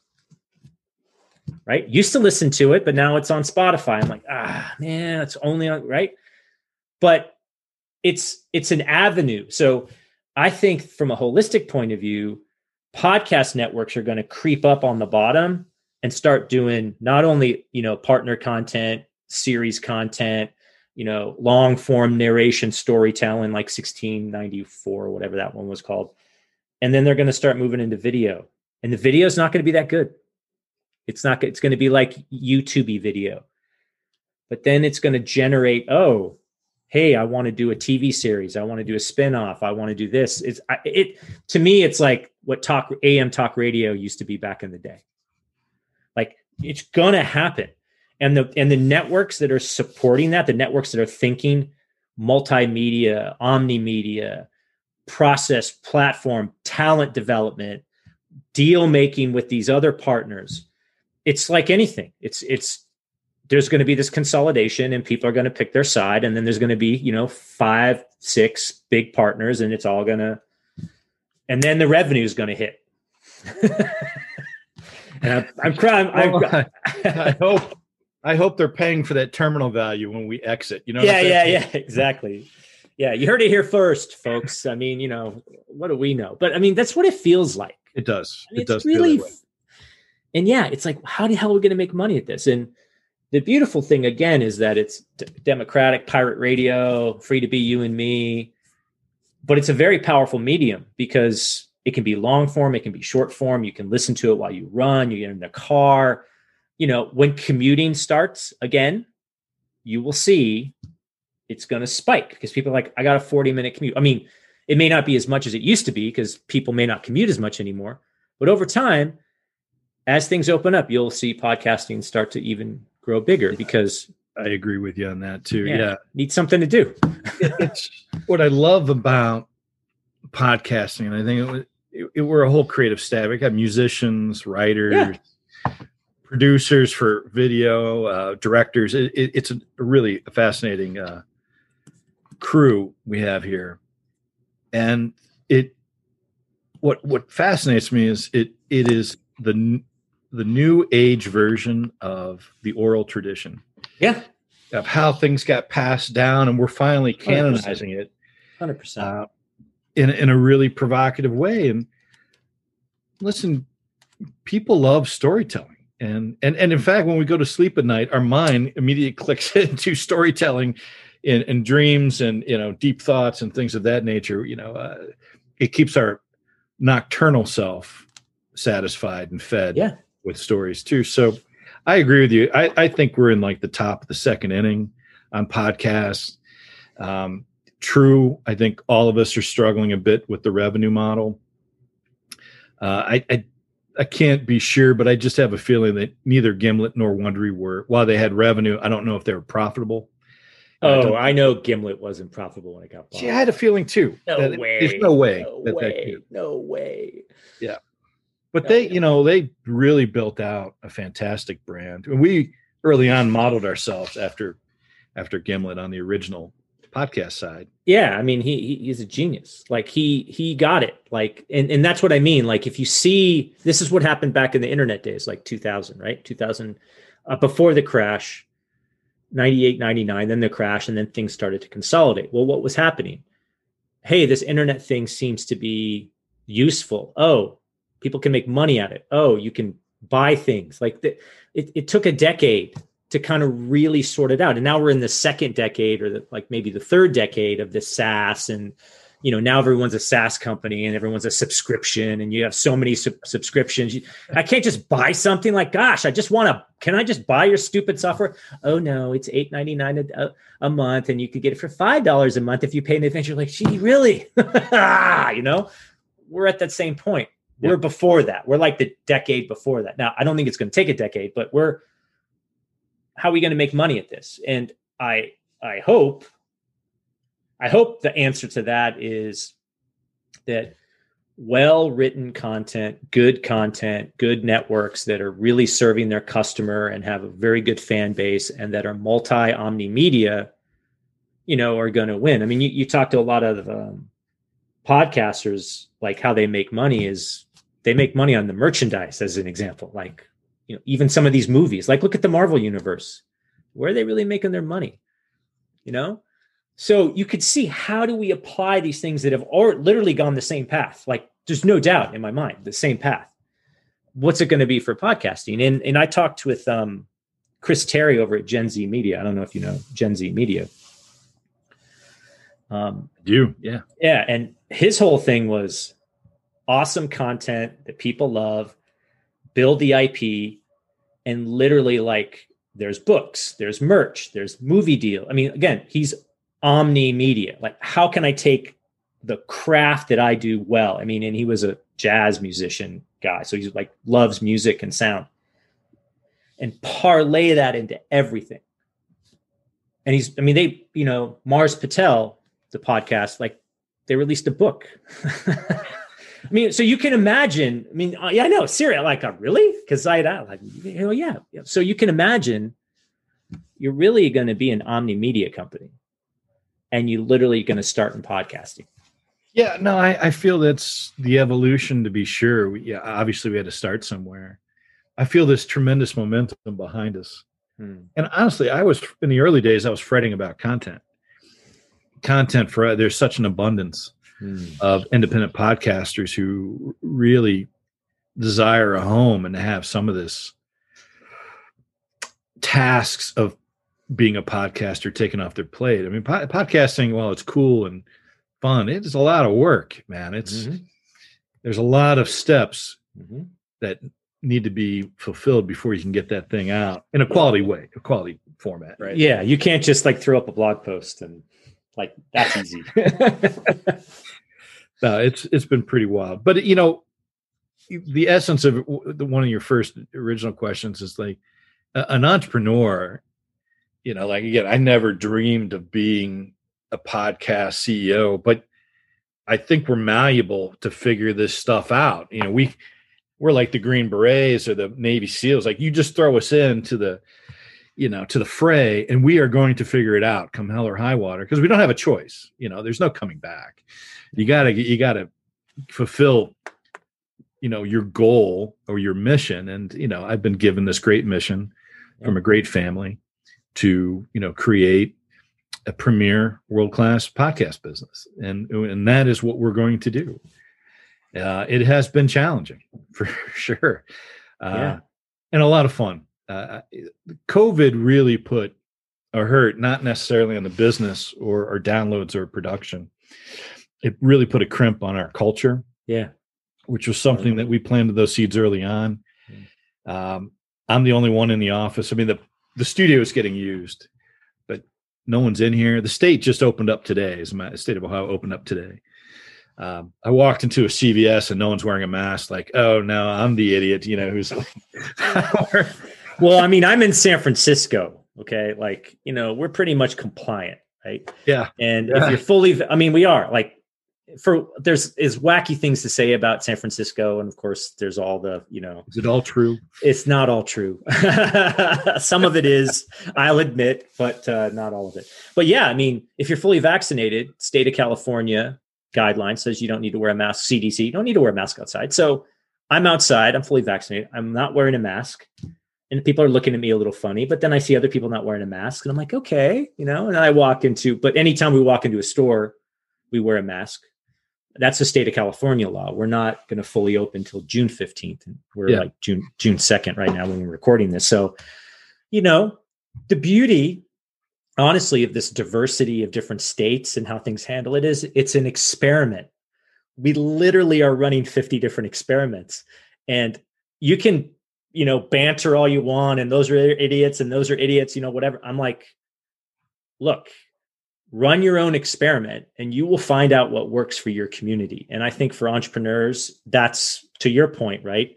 Right. Used to listen to it, but now it's on Spotify. I'm like, ah, man, it's only on right. But it's it's an avenue. So I think from a holistic point of view, podcast networks are going to creep up on the bottom and start doing not only you know partner content series content you know long form narration storytelling like 1694 or whatever that one was called and then they're going to start moving into video and the video is not going to be that good it's not it's going to be like youtube video. But then it's going to generate oh hey i want to do a tv series. I want to do a spin-off. I want to do this. It's it to me it's like what talk am talk radio used to be back in the day. Like it's gonna happen. And the and the networks that are supporting that the networks that are thinking multimedia omnimedia process platform talent development deal making with these other partners it's like anything. It's it's there's going to be this consolidation and people are going to pick their side and then there's going to be you know five six big partners and it's all going to and then the revenue is going to hit. And I'm, I'm crying well, I, I hope i hope they're paying for that terminal value when we exit you know yeah yeah yeah exactly. Yeah you heard it here first folks. I mean you know what do we know? But i mean that's what it feels like. It does. I mean, it does really and yeah it's like how the hell are we going to make money at this? And the beautiful thing again is that it's d- democratic pirate radio free to be you and me. But it's a very powerful medium because it can be long form it can be short form you can listen to it while you run you get in the car. You know when commuting starts again you will see it's going to spike because people are like i got a 40 minute commute. I mean it may not be as much as it used to be because people may not commute as much anymore but over time as things open up you'll see podcasting start to even grow bigger because I agree with you on that too. Yeah. yeah. Need something to do. it's what I love about podcasting. And I think it, was, it, it we're a whole creative staff. We got musicians, writers, yeah. producers for video, uh, directors. It, it's a really fascinating uh, crew we have here. And it, what, what fascinates me is it, it is the the new age version of the oral tradition. Yeah. Of how things got passed down, and we're finally canonizing 100%. it. Hundred uh, percent. In in a really provocative way. And listen, people love storytelling, and and and in fact, when we go to sleep at night, our mind immediately clicks into storytelling, in, in dreams, and you know, deep thoughts and things of that nature. You know, uh, it keeps our nocturnal self satisfied and fed. Yeah with stories too. So I agree with you. I, I think we're in like the top of the second inning on podcasts. Um, true. I think all of us are struggling a bit with the revenue model. Uh, I, I, I can't be sure, but I just have a feeling that neither Gimlet nor Wondery were. While they had revenue, I don't know if they were profitable. Oh, I, I know Gimlet wasn't profitable when it got bought. See, I had a feeling too. No way. There's no way. No way. no way. Yeah but they you know they really built out a fantastic brand. And we early on modeled ourselves after after gimlet on the original podcast side. Yeah i mean he, he's a genius. Like he he got it. Like and, and that's what i mean. Like if you see this is what happened back in the internet days like 2000 right? 2000 uh, before the crash 98 99 then the crash and then things started to consolidate. Well what was happening? Hey this internet thing seems to be useful. Oh people can make money at it. Oh you can buy things. Like the, it, it took a decade to kind of really sort it out. And now we're in the second decade or the, like maybe the third decade of this saas. And you know now everyone's a saas company and everyone's a subscription and you have so many sub- subscriptions. I can't just buy something like gosh i just want to can i just buy your stupid software? Oh no it's 8.99 a, a month and you could get it for five dollars a month if you pay in advance. You're like gee really? You know? We're at that same point we're before that. We're like the decade before that. Now, I don't think it's going to take a decade, but we're how are we going to make money at this? And I I hope I hope the answer to that is that well written content, good content, good networks that are really serving their customer and have a very good fan base and that are multi omni media, you know, are going to win. I mean, you, you talk to a lot of um, podcasters, like how they make money is they make money on the merchandise as an example like you know even some of these movies like look at the marvel universe where are they really making their money? You know? So you could see how do we apply these things that have or literally gone the same path? Like there's no doubt in my mind the same path. What's it going to be for podcasting? And and i talked with um Chris Tarry over at gen z media. I don't know if you know gen z media. Um you yeah. Yeah and his whole thing was awesome content that people love, build the IP, and literally like there's books, there's merch, there's movie deal. I mean, again, he's omni media. Like, how can I take the craft that I do well? I mean, and he was a jazz musician guy, so he's like loves music and sound, and parlay that into everything. And he's, I mean, they, you know, Mars Patel, the podcast, like they released a book. I mean, so you can imagine. I mean, uh, yeah, I know Syria. Like, uh, really? Because I, I like, you know, yeah. So you can imagine you're really going to be an omni media company, and you literally going to start in podcasting. Yeah, no, I, I feel that's the evolution to be sure. We, yeah, obviously we had to start somewhere. I feel this tremendous momentum behind us. Hmm. And honestly, I was in the early days, I was fretting about content. Content for there's such an abundance mm. of independent podcasters who really desire a home and have some of this tasks of being a podcaster taken off their plate. I mean, po- podcasting, while it's cool and fun, it is a lot of work, man. It's Mhm. there's a lot of steps Mhm. that need to be fulfilled before you can get that thing out in a quality way, a quality format. Right. Yeah, you can't just like throw up a blog post and like that's easy. No, it's it's been pretty wild. But you know, the essence of one of your first original questions is like an entrepreneur. You know, like again, I never dreamed of being a podcast CEO, but I think we're malleable to figure this stuff out. You know, we we're like the Green Berets or the Navy SEALs. Like you just throw us into the, you know, to the fray, and we are going to figure it out, come hell or high water, because we don't have a choice. You know, there's no coming back. You gotta you gotta fulfill, you know, your goal or your mission. And you know, I've been given this great mission from a great family to you know create a premier world class podcast business, and and that is what we're going to do. Uh, it has been challenging for sure, uh, Yeah. and a lot of fun. Uh, COVID really put a hurt, not necessarily on the business or, or downloads or production. It really put a crimp on our culture, yeah. which was something that we planted those seeds early on. Um, I'm the only one in the office. I mean, the the studio is getting used, but no one's in here. The state just opened up today. Is my state of Ohio opened up today. Um, I walked into a CVS and no one's wearing a mask. Like, oh no, I'm the idiot. You know who's Well, I mean, I'm in San Francisco. Okay, like you know, we're pretty much compliant, right? yeah, And Yeah. if you're fully, I mean, we are like for there's is wacky things to say about San Francisco, and of course, there's all the you know, is it all true? it's not all true. Some of it is, I'll admit, but uh, not all of it. But yeah, I mean, if you're fully vaccinated, state of California guideline says you don't need to wear a mask. CDC, you don't need to wear a mask outside. So I'm outside. I'm fully vaccinated. I'm not wearing a mask. And people are looking at me a little funny, but then I see other people not wearing a mask, and I'm like, okay, you know. And then I walk into, but anytime we walk into a store, we wear a mask. That's the state of California law. We're not going to fully open until June 15th. And we're Yeah. like June June 2nd right now when we're recording this. So, you know, the beauty, honestly, of this diversity of different states and how things handle it is it's an experiment. We literally are running 50 different experiments. And you can, you know, banter all you want, and those are idiots, and those are idiots, you know, whatever. I'm like, look, run your own experiment and you will find out what works for your community. And I think for entrepreneurs, that's to your point, right?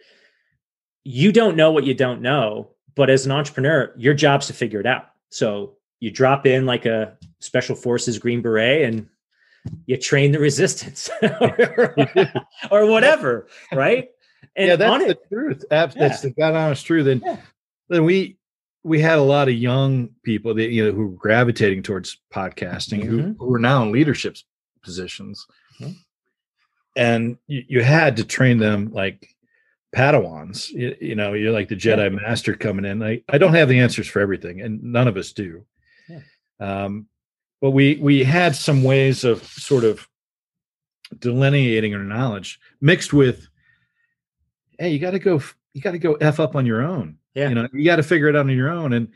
You don't know what you don't know, but as an entrepreneur, your job's to figure it out. So you drop in like a special forces green beret and you train the resistance or whatever, right? And yeah, that's the it, truth. That's the god honest truth. And Yeah. then we we had a lot of young people that you know who were gravitating towards podcasting who, Mhm. who are now in leadership positions. Mhm. And you, you had to train them like Padawans. You, you know, you're like the Jedi Master coming in. I, I don't have the answers for everything, and none of us do. Yeah. Um, but we we had some ways of sort of delineating our knowledge mixed with hey you got to go you got to go f up on your own Yeah. you know you got to figure it out on your own and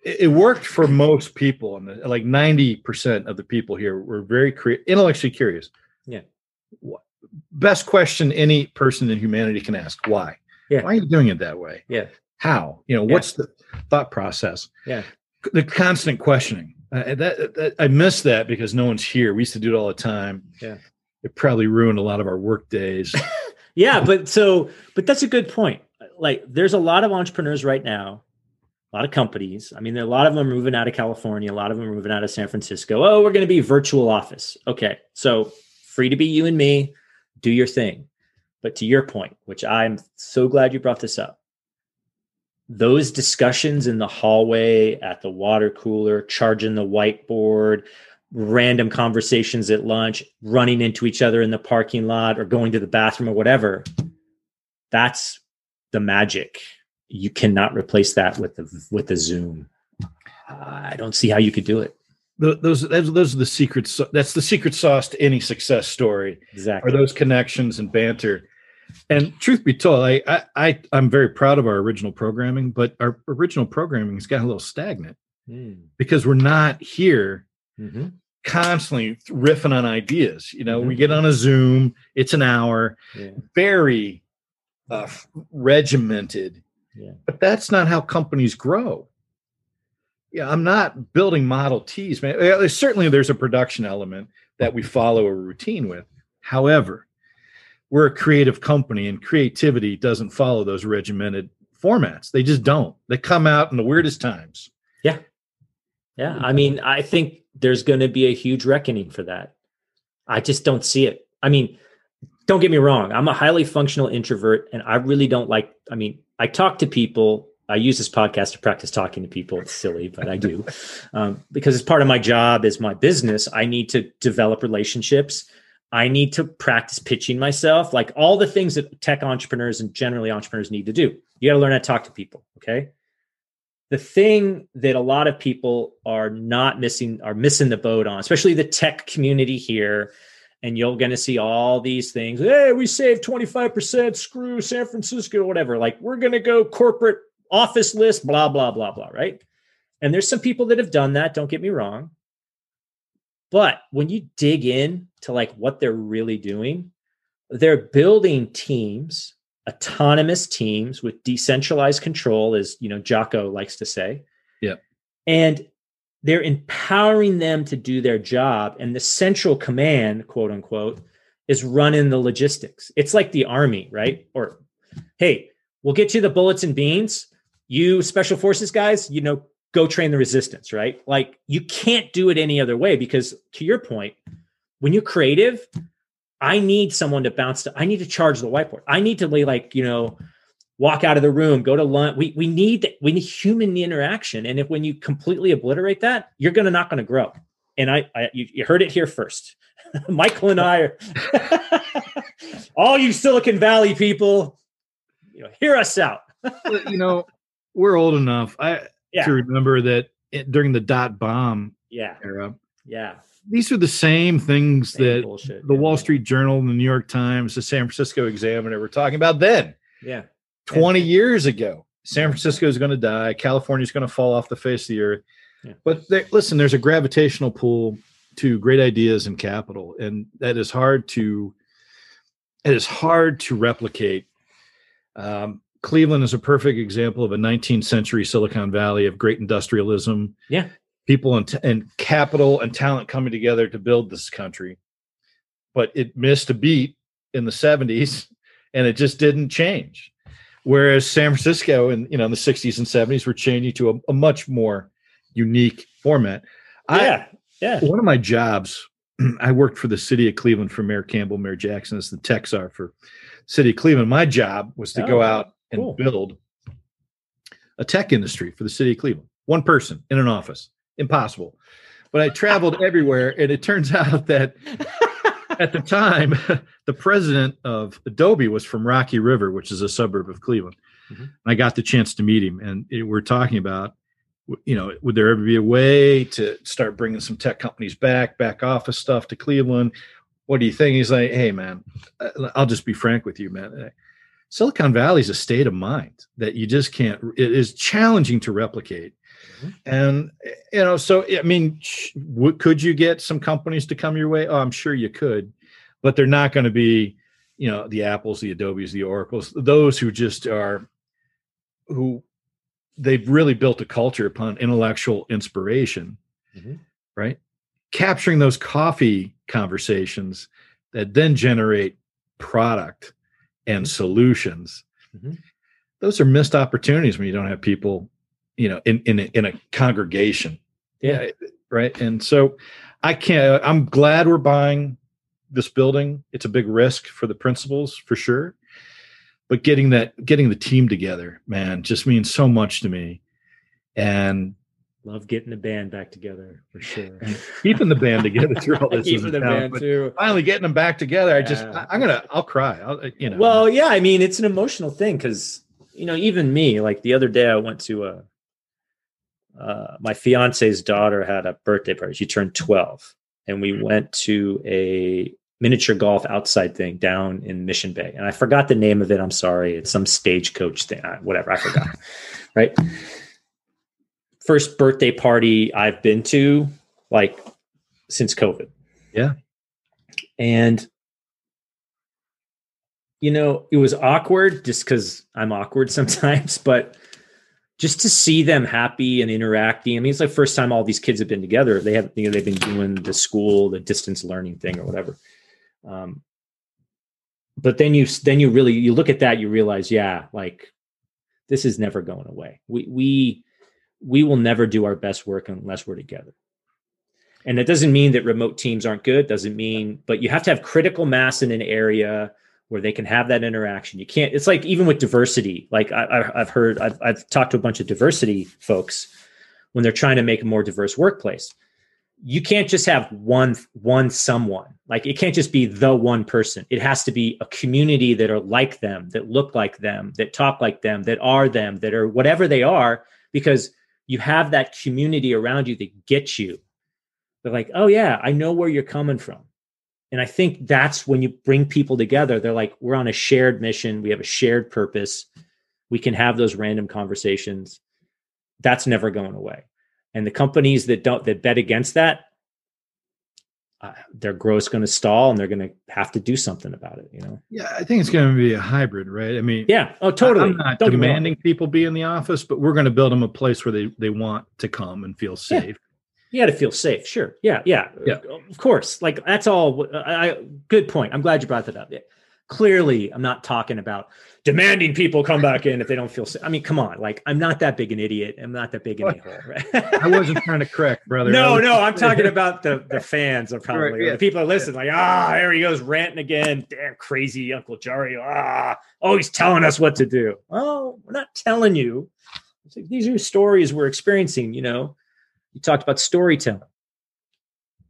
it, it worked for most people and the, like 90% of the people here were very cre- intellectually curious Yeah. Best question any person in humanity can ask why Yeah. why are you doing it that way Yeah. how you know Yeah. what's the thought process Yeah. the constant questioning uh, uh that, uh, that i miss that because no one's here we used to do it all the time Yeah. it probably ruined a lot of our work days yeah but so but that's a good point. Like there's a lot of entrepreneurs right now a lot of companies. I mean there, a lot of them are moving out of california a lot of them are moving out of san francisco. Oh we're going to be virtual office. Okay so free to be you and me. Do your thing. But to your point which i'm so glad you brought this up those discussions in the hallway at the water cooler charging the whiteboard random conversations at lunch, running into each other in the parking lot or going to the bathroom or whatever. That's the magic. You cannot replace that with the with the Zoom. I don't see how you could do it. Those those those are the secrets that's the secret sauce to any success story Exactly. are those connections and banter And truth be told, I, I, I I'm very proud of our original programming, but our original programming has gotten a little stagnant Mm. because we're not here hmm constantly riffing on ideas. You know, we Mhm. get on a Zoom, it's an hour, Yeah. very uh, regimented. Yeah. But that's not how companies grow. Yeah, I'm not building Model Ts, man. Certainly, there's a production element that we follow a routine with. However, we're a creative company, and creativity doesn't follow those regimented formats. They just don't. They come out in the weirdest times. Yeah, I mean, I think there's going to be a huge reckoning for that. I just don't see it. I mean, don't get me wrong. I'm a highly functional introvert and I really don't like, I mean, I talk to people. I use this podcast to practice talking to people. It's silly, but I do um, because it's part of my job as my business. I need to develop relationships. I need to practice pitching myself, like all the things that tech entrepreneurs and generally entrepreneurs need to do. You got to learn how to talk to people. Okay the thing that a lot of people are not missing are missing the boat on especially the tech community here and you're going to see all these things hey we saved 25% screw san francisco whatever like we're going to go corporate office list blah blah blah blah right? And there's some people that have done that don't get me wrong. But when you dig in to like what they're really doing they're building teams autonomous teams with decentralized control as you know jocko likes to say. Yeah. and they're empowering them to do their job and the central command quote unquote is running the logistics. It's like the army right? Or hey we'll get you the bullets and beans. You special forces guys you know go train the resistance right? Like you can't do it any other way because to your point when you're creative I need someone to bounce to. I need to charge the whiteboard. I need to lay like you know, walk out of the room, go to lunch. We we need we need human interaction. And if when you completely obliterate that, you're gonna not gonna grow. And I, I you, you heard it here first. Michael and I are all you Silicon Valley people. You know, hear us out. You know, we're old enough I, Yeah. to remember that it, during the dot bomb Yeah, era, yeah. These are the same things Same that bullshit. the yeah. Wall Street Journal, the New York Times, the San Francisco Examiner were talking about then, Yeah, 20 years ago. San Francisco is going to die. California is going to fall off the face of the earth. Yeah. But there, listen, there's a gravitational pull to great ideas and capital, and that is hard to it is hard to replicate. Um, Cleveland is a perfect example of a 19th century Silicon Valley of great industrialism. Yeah. People and, and capital and talent coming together to build this country, but it missed a beat in the 70s, and it just didn't change. Whereas San Francisco in you know in the 60s and 70s were changing to a, a much more unique format. I, yeah, yeah. one of my jobs, I worked for the city of Cleveland for Mayor Campbell, Mayor Jackson, as the tech czar for city of Cleveland. My job was to go Oh, out and cool. build a tech industry for the city of Cleveland. One person in an office, impossible. But I traveled everywhere, and it turns out that at the time, the president of Adobe was from Rocky River, which is a suburb of Cleveland. Mhm. And I got the chance to meet him, and it- we're talking about, you know, would there ever be a way to start bringing some tech companies back, back office stuff to Cleveland? What do you think? He's like, hey, man, uh, I'll just be frank with you, man. Uh, Silicon Valley is a state of mind that you just can't. It is challenging to replicate. Mhm. And you know, so I mean, sh- w- could you get some companies to come your way? Oh, I'm sure you could, but they're not going to be, you know, the Apples, the Adobes, the Oracles, those who just are, who they've really built a culture upon intellectual inspiration, Mhm. right? Capturing those coffee conversations that then generate product and solutions. Mhm. Those are missed opportunities when you don't have people, you know, in in a, in a congregation Yeah. Eh, right and so i can't i'm glad we're buying this building it's a big risk for the principals for sure but getting that getting the team together man just means so much to me and Love getting the band back together for sure. keeping the band together through all this Keeping the band too. finally getting them back together i just Yeah. I, am gonna i'll cry I'll, eh, you know Well, yeah, I mean, it's an emotional thing because you know, even me, like the other day, I went to a uh, my fiance's daughter had a birthday party. She turned twelve, and we went to a miniature golf outside thing down in Mission Bay. And I forgot the name of it. I'm sorry. It's some stagecoach thing, whatever. I forgot. right. First birthday party I've been to, like since COVID. Yeah. And, you know, it was awkward just because I'm awkward sometimes, but just to see them happy and interacting. I mean, it's like first time all these kids have been together. They have, you know, they've been doing the school, the distance learning thing or whatever. Um, but then you, then you really, you look at that, you realize, yeah, like this is never going away. We, we, we will never do our best work unless we're together. And that doesn't mean that remote teams aren't good. Doesn't mean, but you have to have critical mass in an area where they can have that interaction. You can't. It's like even with diversity. Like I, have heard, I've, I've talked to a bunch of diversity folks when they're trying to make a more diverse workplace. You can't just have one one someone. Like it can't just be the one person. It has to be a community that are like them, that look like them, that talk like them, that are them, that are whatever they are. Because you have that community around you that gets you they're like, oh, yeah, I know where you're coming from. And I think that's when you bring people together. They're like, we're on a shared mission. We have a shared purpose. We can have those random conversations. That's never going away. And the companies that don't, that bet against that, uh, their growth's going to stall and they're going to have to do something about it, you know? Yeah, I think it's going to be a hybrid, right? I mean, yeah, oh, totally. I'm not don't demanding people be in the office, but we're going to build them a place where they, they want to come and feel safe. You got to feel safe. Sure. Yeah. Yeah. Yeah. Of course. Like that's all. I, good point. I'm glad you brought that up. Yeah. Clearly, I'm not talking about demanding people come back in if they don't feel safe. I mean, come on. Like, I'm not that big an idiot. I'm not that big an a-hole. Right? I wasn't trying to correct, brother. No, no. I'm talking about the the fans are probably right, yeah. the people that listen. Like, ah, there he goes ranting again. Damn crazy Uncle Jari. Ah, oh, he's telling us what to do. Oh, we're not telling you. Like, these are stories we're experiencing. You know you talked about storytelling.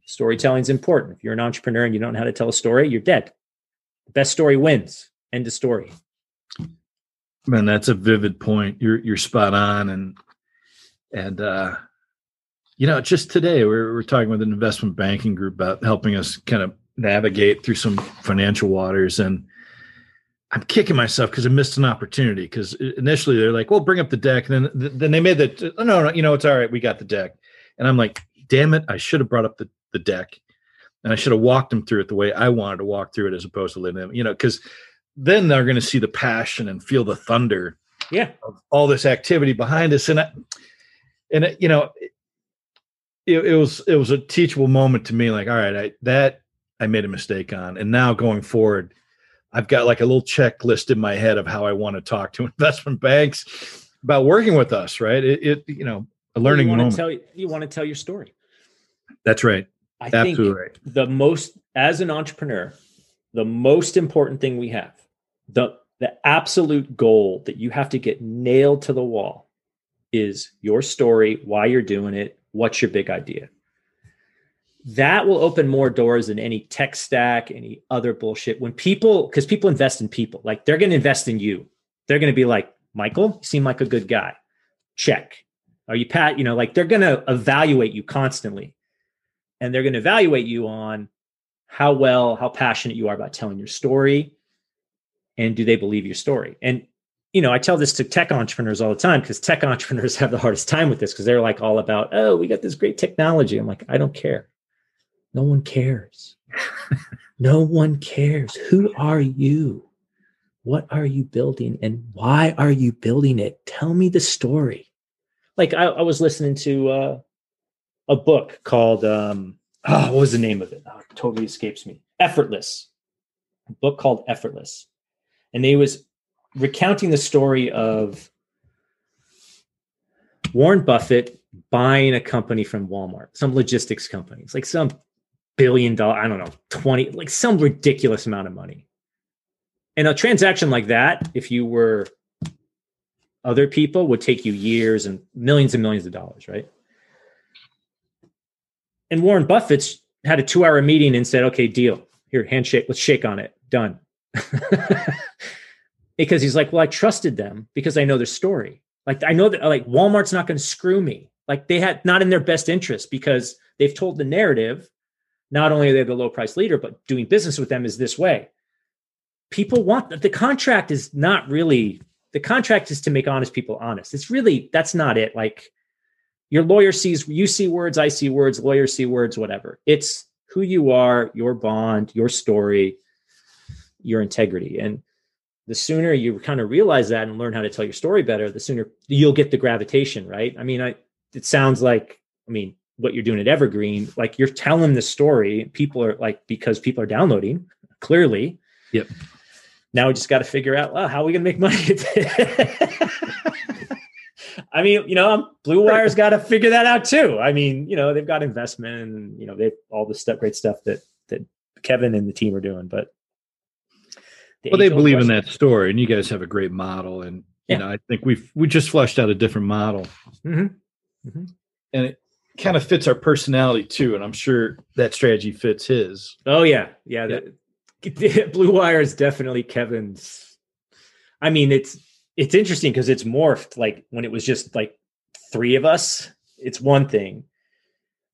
Storytelling is important. If you're an entrepreneur and you don't know how to tell a story, you're dead. The best story wins. End of story. Man, that's a vivid point. You're you're spot on, and and uh, you know, just today we're we're talking with an investment banking group about helping us kind of navigate through some financial waters, and I'm kicking myself because I missed an opportunity. Because initially they're like, "Well, bring up the deck," and then then they made that. Oh, no, no, you know, it's all right. We got the deck. And I'm like, damn it, I should have brought up the, the deck and I should have walked them through it the way I wanted to walk through it as opposed to letting them, you know, because then they're going to see the passion and feel the thunder yeah. of all this activity behind us. And, I, and it, you know, it, it, was, it was a teachable moment to me. Like, all right, I, that I made a mistake on. And now going forward, I've got like a little checklist in my head of how I want to talk to investment banks about working with us. Right. It, it you know, a learning you want moment. Tell, you want to tell your story. That's right. I Absolutely think right. the most as an entrepreneur, the most important thing we have, the the absolute goal that you have to get nailed to the wall is your story, why you're doing it, what's your big idea. That will open more doors than any tech stack, any other bullshit. When people, because people invest in people, like they're going to invest in you. They're going to be like, Michael, you seem like a good guy. Check. Are you pat? You know, like they're going to evaluate you constantly, and they're going to evaluate you on how well, how passionate you are about telling your story, and do they believe your story? And you know, I tell this to tech entrepreneurs all the time because tech entrepreneurs have the hardest time with this because they're like all about, oh, we got this great technology. I'm like, I don't care. No one cares. no one cares. Who are you? What are you building and why are you building it? Tell me the story like I, I was listening to uh, a book called um, oh, what was the name of it? Oh, it totally escapes me. Effortless. A book called Effortless, and they was recounting the story of Warren Buffett buying a company from Walmart, some logistics companies, like some billion dollar, I don't know, 20, like some ridiculous amount of money. And a transaction like that, if you were other people would take you years and millions and millions of dollars, right? And Warren Buffett's had a two hour meeting and said, okay, deal. Here, handshake, let's shake on it. Done. because he's like, well, I trusted them because I know their story. Like, I know that like Walmart's not going to screw me. Like, they had not in their best interest because they've told the narrative. not only are they the low price leader, but doing business with them is this way. People want the contract is not really the contract is to make honest people honest. It's really that's not it. Like your lawyer sees you see words, I see words, lawyers see words, whatever. It's who you are, your bond, your story, your integrity. And the sooner you kind of realize that and learn how to tell your story better, the sooner you'll get the gravitation, right? I mean, I it sounds like, I mean, what you're doing at Evergreen, like you're telling the story. People are like, because people are downloading, clearly. Yep. Now we just got to figure out, well, how are we going to make money? I mean, you know, Blue Wire's got to figure that out too. I mean, you know, they've got investment and you know, they all the stuff, great stuff that that Kevin and the team are doing. But the well, they believe question, in that story, and you guys have a great model. And you yeah. know, I think we've we just fleshed out a different model, mm-hmm. Mm-hmm. and it kind of fits our personality too. And I'm sure that strategy fits his. Oh yeah, yeah. yeah. The Blue Wire is definitely Kevin's. I mean, it's it's interesting because it's morphed. Like when it was just like three of us, it's one thing,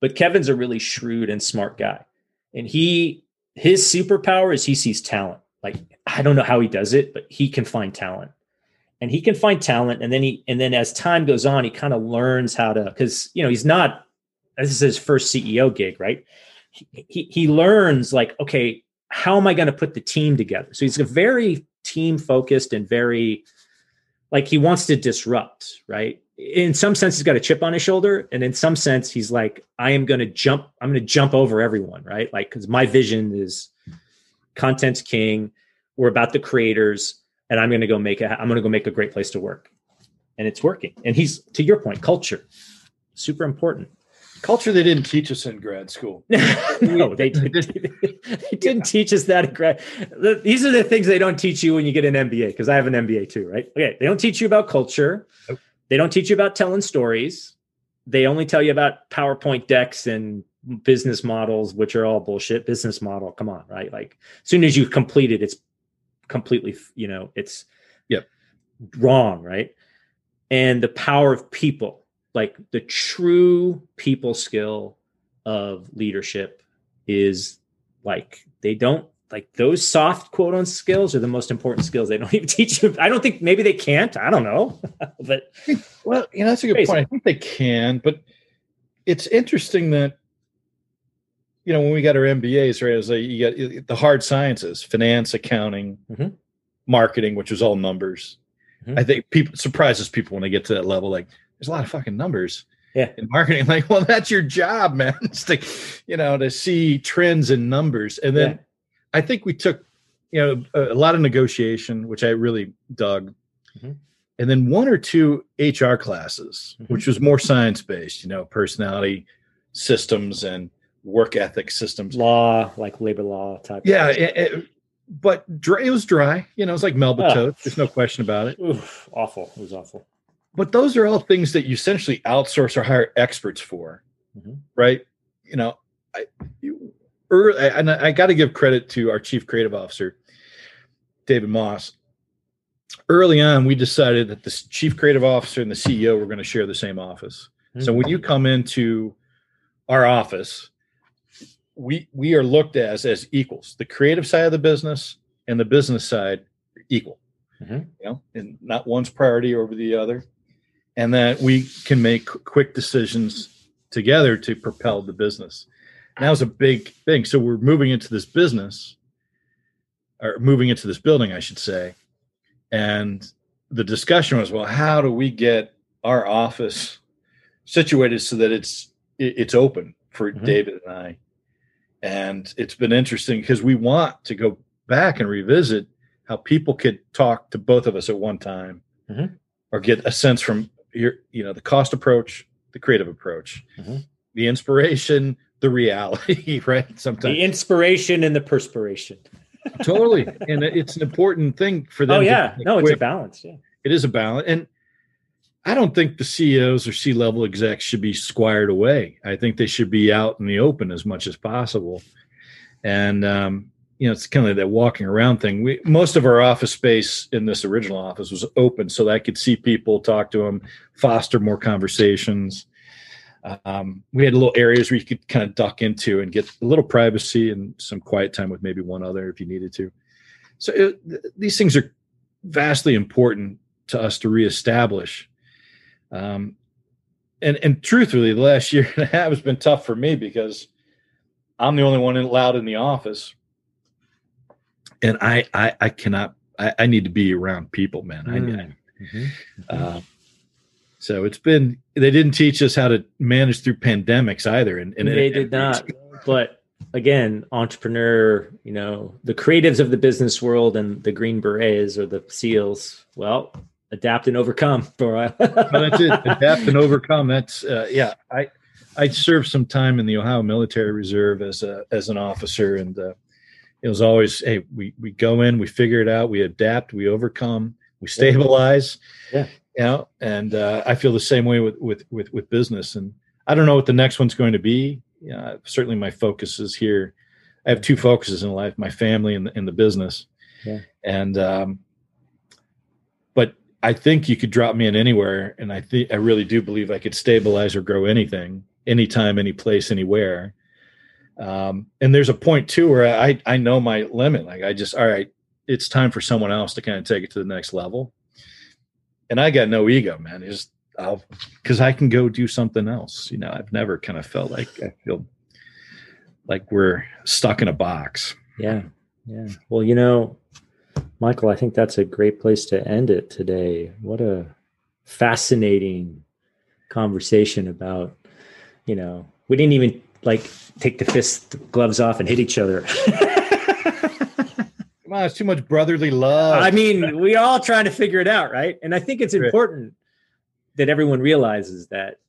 but Kevin's a really shrewd and smart guy, and he his superpower is he sees talent. Like I don't know how he does it, but he can find talent. And he can find talent, and then he and then as time goes on, he kind of learns how to because you know he's not this is his first CEO gig, right? He, he, he learns like, okay, how am I going to put the team together? So he's a very team focused and very like he wants to disrupt, right? In some sense, he's got a chip on his shoulder, and in some sense, he's like, I am going to jump. I'm going to jump over everyone, right? Like, because my vision is content's king. We're about the creators, and I'm going to go make a. I'm going to go make a great place to work, and it's working. And he's to your point, culture, super important culture they didn't teach us in grad school. no, they, did, they didn't teach us that in grad. These are the things they don't teach you when you get an MBA because I have an MBA too, right? Okay, they don't teach you about culture. Nope. They don't teach you about telling stories. They only tell you about PowerPoint decks and business models, which are all bullshit. Business model, come on, right? Like as soon as you complete it, it's completely, you know, it's yep wrong, right? And the power of people like the true people skill of leadership is like they don't like those soft quote on skills are the most important skills they don't even teach you i don't think maybe they can't i don't know but well you know that's a good crazy. point i think they can but it's interesting that you know when we got our mbas right it was like you got the hard sciences finance accounting mm-hmm. marketing which was all numbers mm-hmm. i think people surprises people when they get to that level like there's a lot of fucking numbers yeah. in marketing. Like well that's your job man it's to you know to see trends and numbers. And then yeah. i think we took you know a, a, lot of negotiation which i really dug. Mm-hmm. and then one or two hr classes mm-hmm. which was more science based you know personality systems and work ethic systems. Law like labor law type yeah it, it, but dry, it was dry. You know it was like melba oh. there's no question about it. Oof, awful. It was awful but those are all things that you essentially outsource or hire experts for, mm-hmm. right? You know, I, you, early, and I, I got to give credit to our chief creative officer, David Moss. Early on, we decided that the chief creative officer and the CEO were going to share the same office. Mm-hmm. So when you come into our office, we we are looked as as equals. The creative side of the business and the business side equal. Mm-hmm. You know, and not one's priority over the other and that we can make quick decisions together to propel the business. And that was a big thing. So we're moving into this business, or moving into this building, I should say. And the discussion was, well, how do we get our office situated so that it's it's open for mm-hmm. David and I? And it's been interesting because we want to go back and revisit how people could talk to both of us at one time mm-hmm. or get a sense from your you know the cost approach the creative approach mm-hmm. the inspiration the reality right? Sometimes the inspiration and the perspiration. Totally. And it's an important thing for them oh yeah. no quick. it's a balance yeah. It is a balance. And i don't think the ceos or c-level execs should be squired away. I think they should be out in the open as much as possible. And um, you know, it's kind of that walking around thing. We most of our office space in this original office was open, so that I could see people, talk to them, foster more conversations. Um, we had little areas where you could kind of duck into and get a little privacy and some quiet time with maybe one other if you needed to. So it, th- these things are vastly important to us to reestablish. Um, and and truthfully, the last year and a half has been tough for me because I'm the only one allowed in the office, and I I, I cannot. I, I need to be around people, man. I, I mm-hmm. uh, so it's been they didn't teach us how to manage through pandemics either, and, and they did not. But again, entrepreneur, you know, the creatives of the business world and the green berets or the seals. Well, adapt and overcome. well, that's it. Adapt and overcome. That's uh, yeah. I I served some time in the Ohio Military Reserve as a as an officer, and uh, it was always hey we we go in, we figure it out, we adapt, we overcome, we stabilize. Yeah. You know, and uh, I feel the same way with with with with business. And I don't know what the next one's going to be. Yeah, certainly my focus is here. I have two focuses in life: my family and the, and the business. Yeah. And um, but I think you could drop me in anywhere, and I think I really do believe I could stabilize or grow anything, anytime, any place, anywhere. Um, and there's a point too where I I know my limit. Like I just all right, it's time for someone else to kind of take it to the next level. And I got no ego, man. It's just I'll because I can go do something else. You know, I've never kind of felt like I feel like we're stuck in a box. Yeah. Yeah. Well, you know, Michael, I think that's a great place to end it today. What a fascinating conversation about, you know, we didn't even like take the fist gloves off and hit each other. Come on, it's too much brotherly love. I mean, we all trying to figure it out, right? And I think it's important that everyone realizes that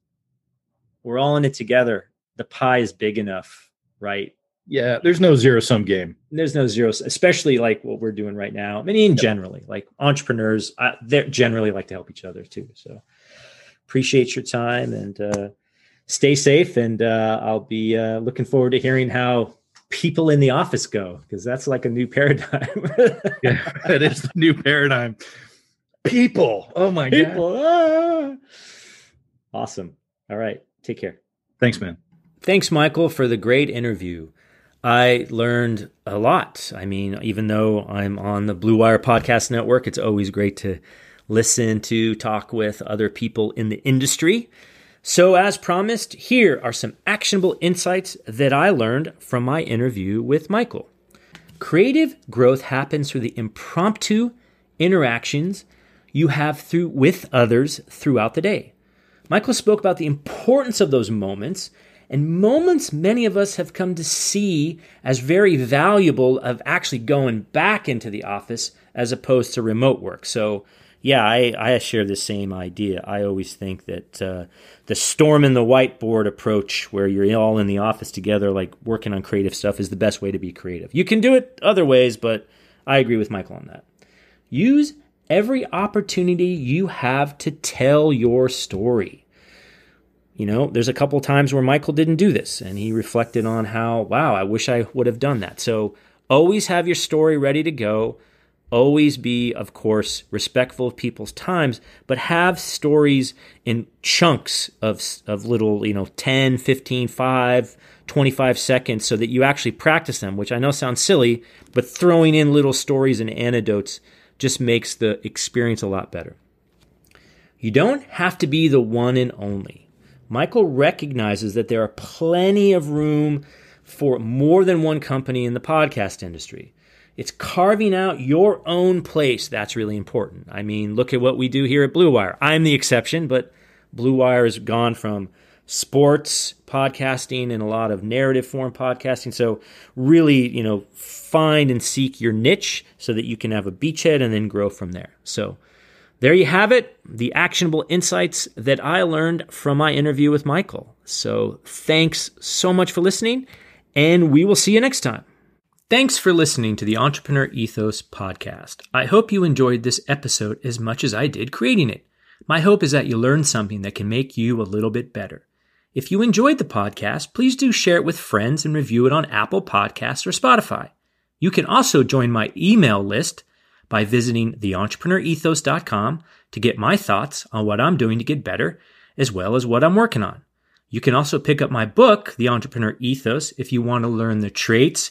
we're all in it together. The pie is big enough, right? Yeah, there's no zero sum game. There's no zero, especially like what we're doing right now. I mean, in generally, like entrepreneurs, uh, they generally like to help each other too. So appreciate your time and uh, stay safe. And uh, I'll be uh, looking forward to hearing how people in the office go because that's like a new paradigm. yeah, it is the new paradigm. People. Oh my people. god. Ah. Awesome. All right. Take care. Thanks, man. Thanks, Michael, for the great interview. I learned a lot. I mean, even though I'm on the Blue Wire Podcast Network, it's always great to listen to, talk with other people in the industry. So, as promised, here are some actionable insights that I learned from my interview with Michael. Creative growth happens through the impromptu interactions you have through with others throughout the day. Michael spoke about the importance of those moments and moments many of us have come to see as very valuable of actually going back into the office as opposed to remote work. So, yeah, I, I share the same idea. I always think that uh, the storm in the whiteboard approach, where you're all in the office together, like working on creative stuff, is the best way to be creative. You can do it other ways, but I agree with Michael on that. Use every opportunity you have to tell your story. You know, there's a couple times where Michael didn't do this and he reflected on how, wow, I wish I would have done that. So always have your story ready to go. Always be, of course, respectful of people's times, but have stories in chunks of, of little, you know, 10, 15, 5, 25 seconds so that you actually practice them, which I know sounds silly, but throwing in little stories and anecdotes just makes the experience a lot better. You don't have to be the one and only. Michael recognizes that there are plenty of room for more than one company in the podcast industry. It's carving out your own place that's really important. I mean, look at what we do here at Blue Wire. I'm the exception, but Blue Wire has gone from sports podcasting and a lot of narrative form podcasting. So really, you know, find and seek your niche so that you can have a beachhead and then grow from there. So there you have it, the actionable insights that I learned from my interview with Michael. So thanks so much for listening, and we will see you next time. Thanks for listening to the Entrepreneur Ethos podcast. I hope you enjoyed this episode as much as I did creating it. My hope is that you learned something that can make you a little bit better. If you enjoyed the podcast, please do share it with friends and review it on Apple Podcasts or Spotify. You can also join my email list by visiting theentrepreneurethos.com to get my thoughts on what I'm doing to get better, as well as what I'm working on. You can also pick up my book, The Entrepreneur Ethos, if you want to learn the traits,